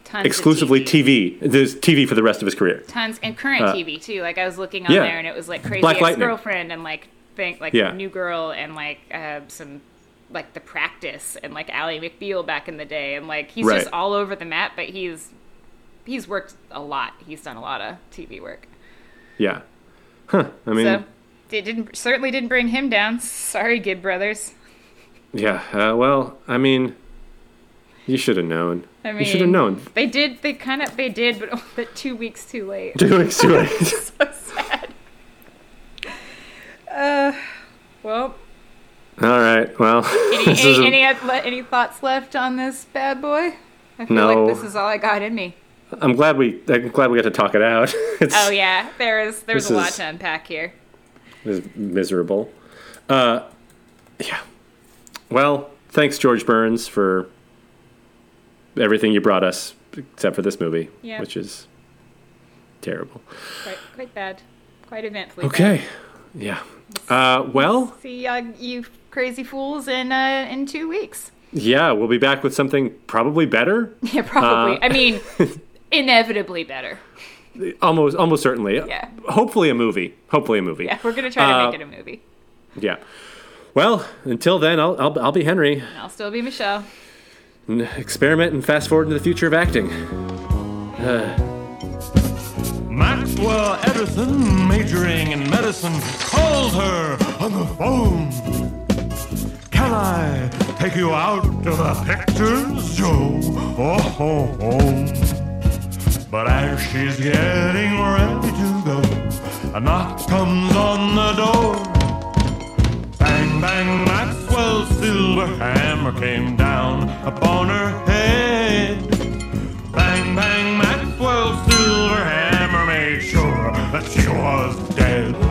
Tons
exclusively
TV.
TV. There's TV for the rest of his career.
tons and current
Uh,
TV too. Like I was looking on
yeah.
there and it was like crazy
Black
ex
Lightning.
girlfriend and like think like
Yeah.
new girl and like uh, some like the practice and like Ally McBeal back in the day and like he's just all over the map. But he's he's worked a lot. He's done a lot of TV work.
Yeah. Huh. I mean,
so it didn't certainly didn't bring him down. Sorry, Gibb brothers.
yeah. Uh, well, I mean, You should have known.
I mean,
you should have known.
They did. They kind of. They did, but [LAUGHS] but two weeks too late.
Two weeks too late. [LAUGHS]
so sad. Uh, well,
All right. Well, [LAUGHS]
any
is a-
any, any, any thoughts left on this bad boy? I feel
No.
like this is all I got in me.
I'm glad we. I'm glad we got to talk it out. It's,
Oh yeah, there's there's a lot
is-
to unpack here.
It's miserable. Uh, yeah. Well, thanks, George Burns, for everything you brought us, except for this movie,
Yeah.
which is terrible.
Quite quite bad, quite eventfully.
Okay. Yeah. Uh, well.
See uh, you crazy fools in uh, in two weeks.
yeah, we'll be back with something probably better. [LAUGHS]
Yeah, probably.
Uh,
I mean, [LAUGHS] inevitably better.
Almost, almost certainly.
Yeah.
Hopefully a movie. Hopefully a movie.
Yeah, we're gonna try to
Uh,
make it a movie.
Yeah. Well, until then, I'll, I'll, I'll be Henry.
I'll still be Michelle.
Experiment and fast forward into the future of acting. Uh.
Maxwell Edison, majoring in medicine, calls her on the phone. Can I take you out to the pictures, Joe? Oh, oh, oh. But as she's getting ready to go, a knock comes on the door bang, Maxwell's silver hammer came down upon her head. Bang, bang, Maxwell's silver hammer made sure that she was dead.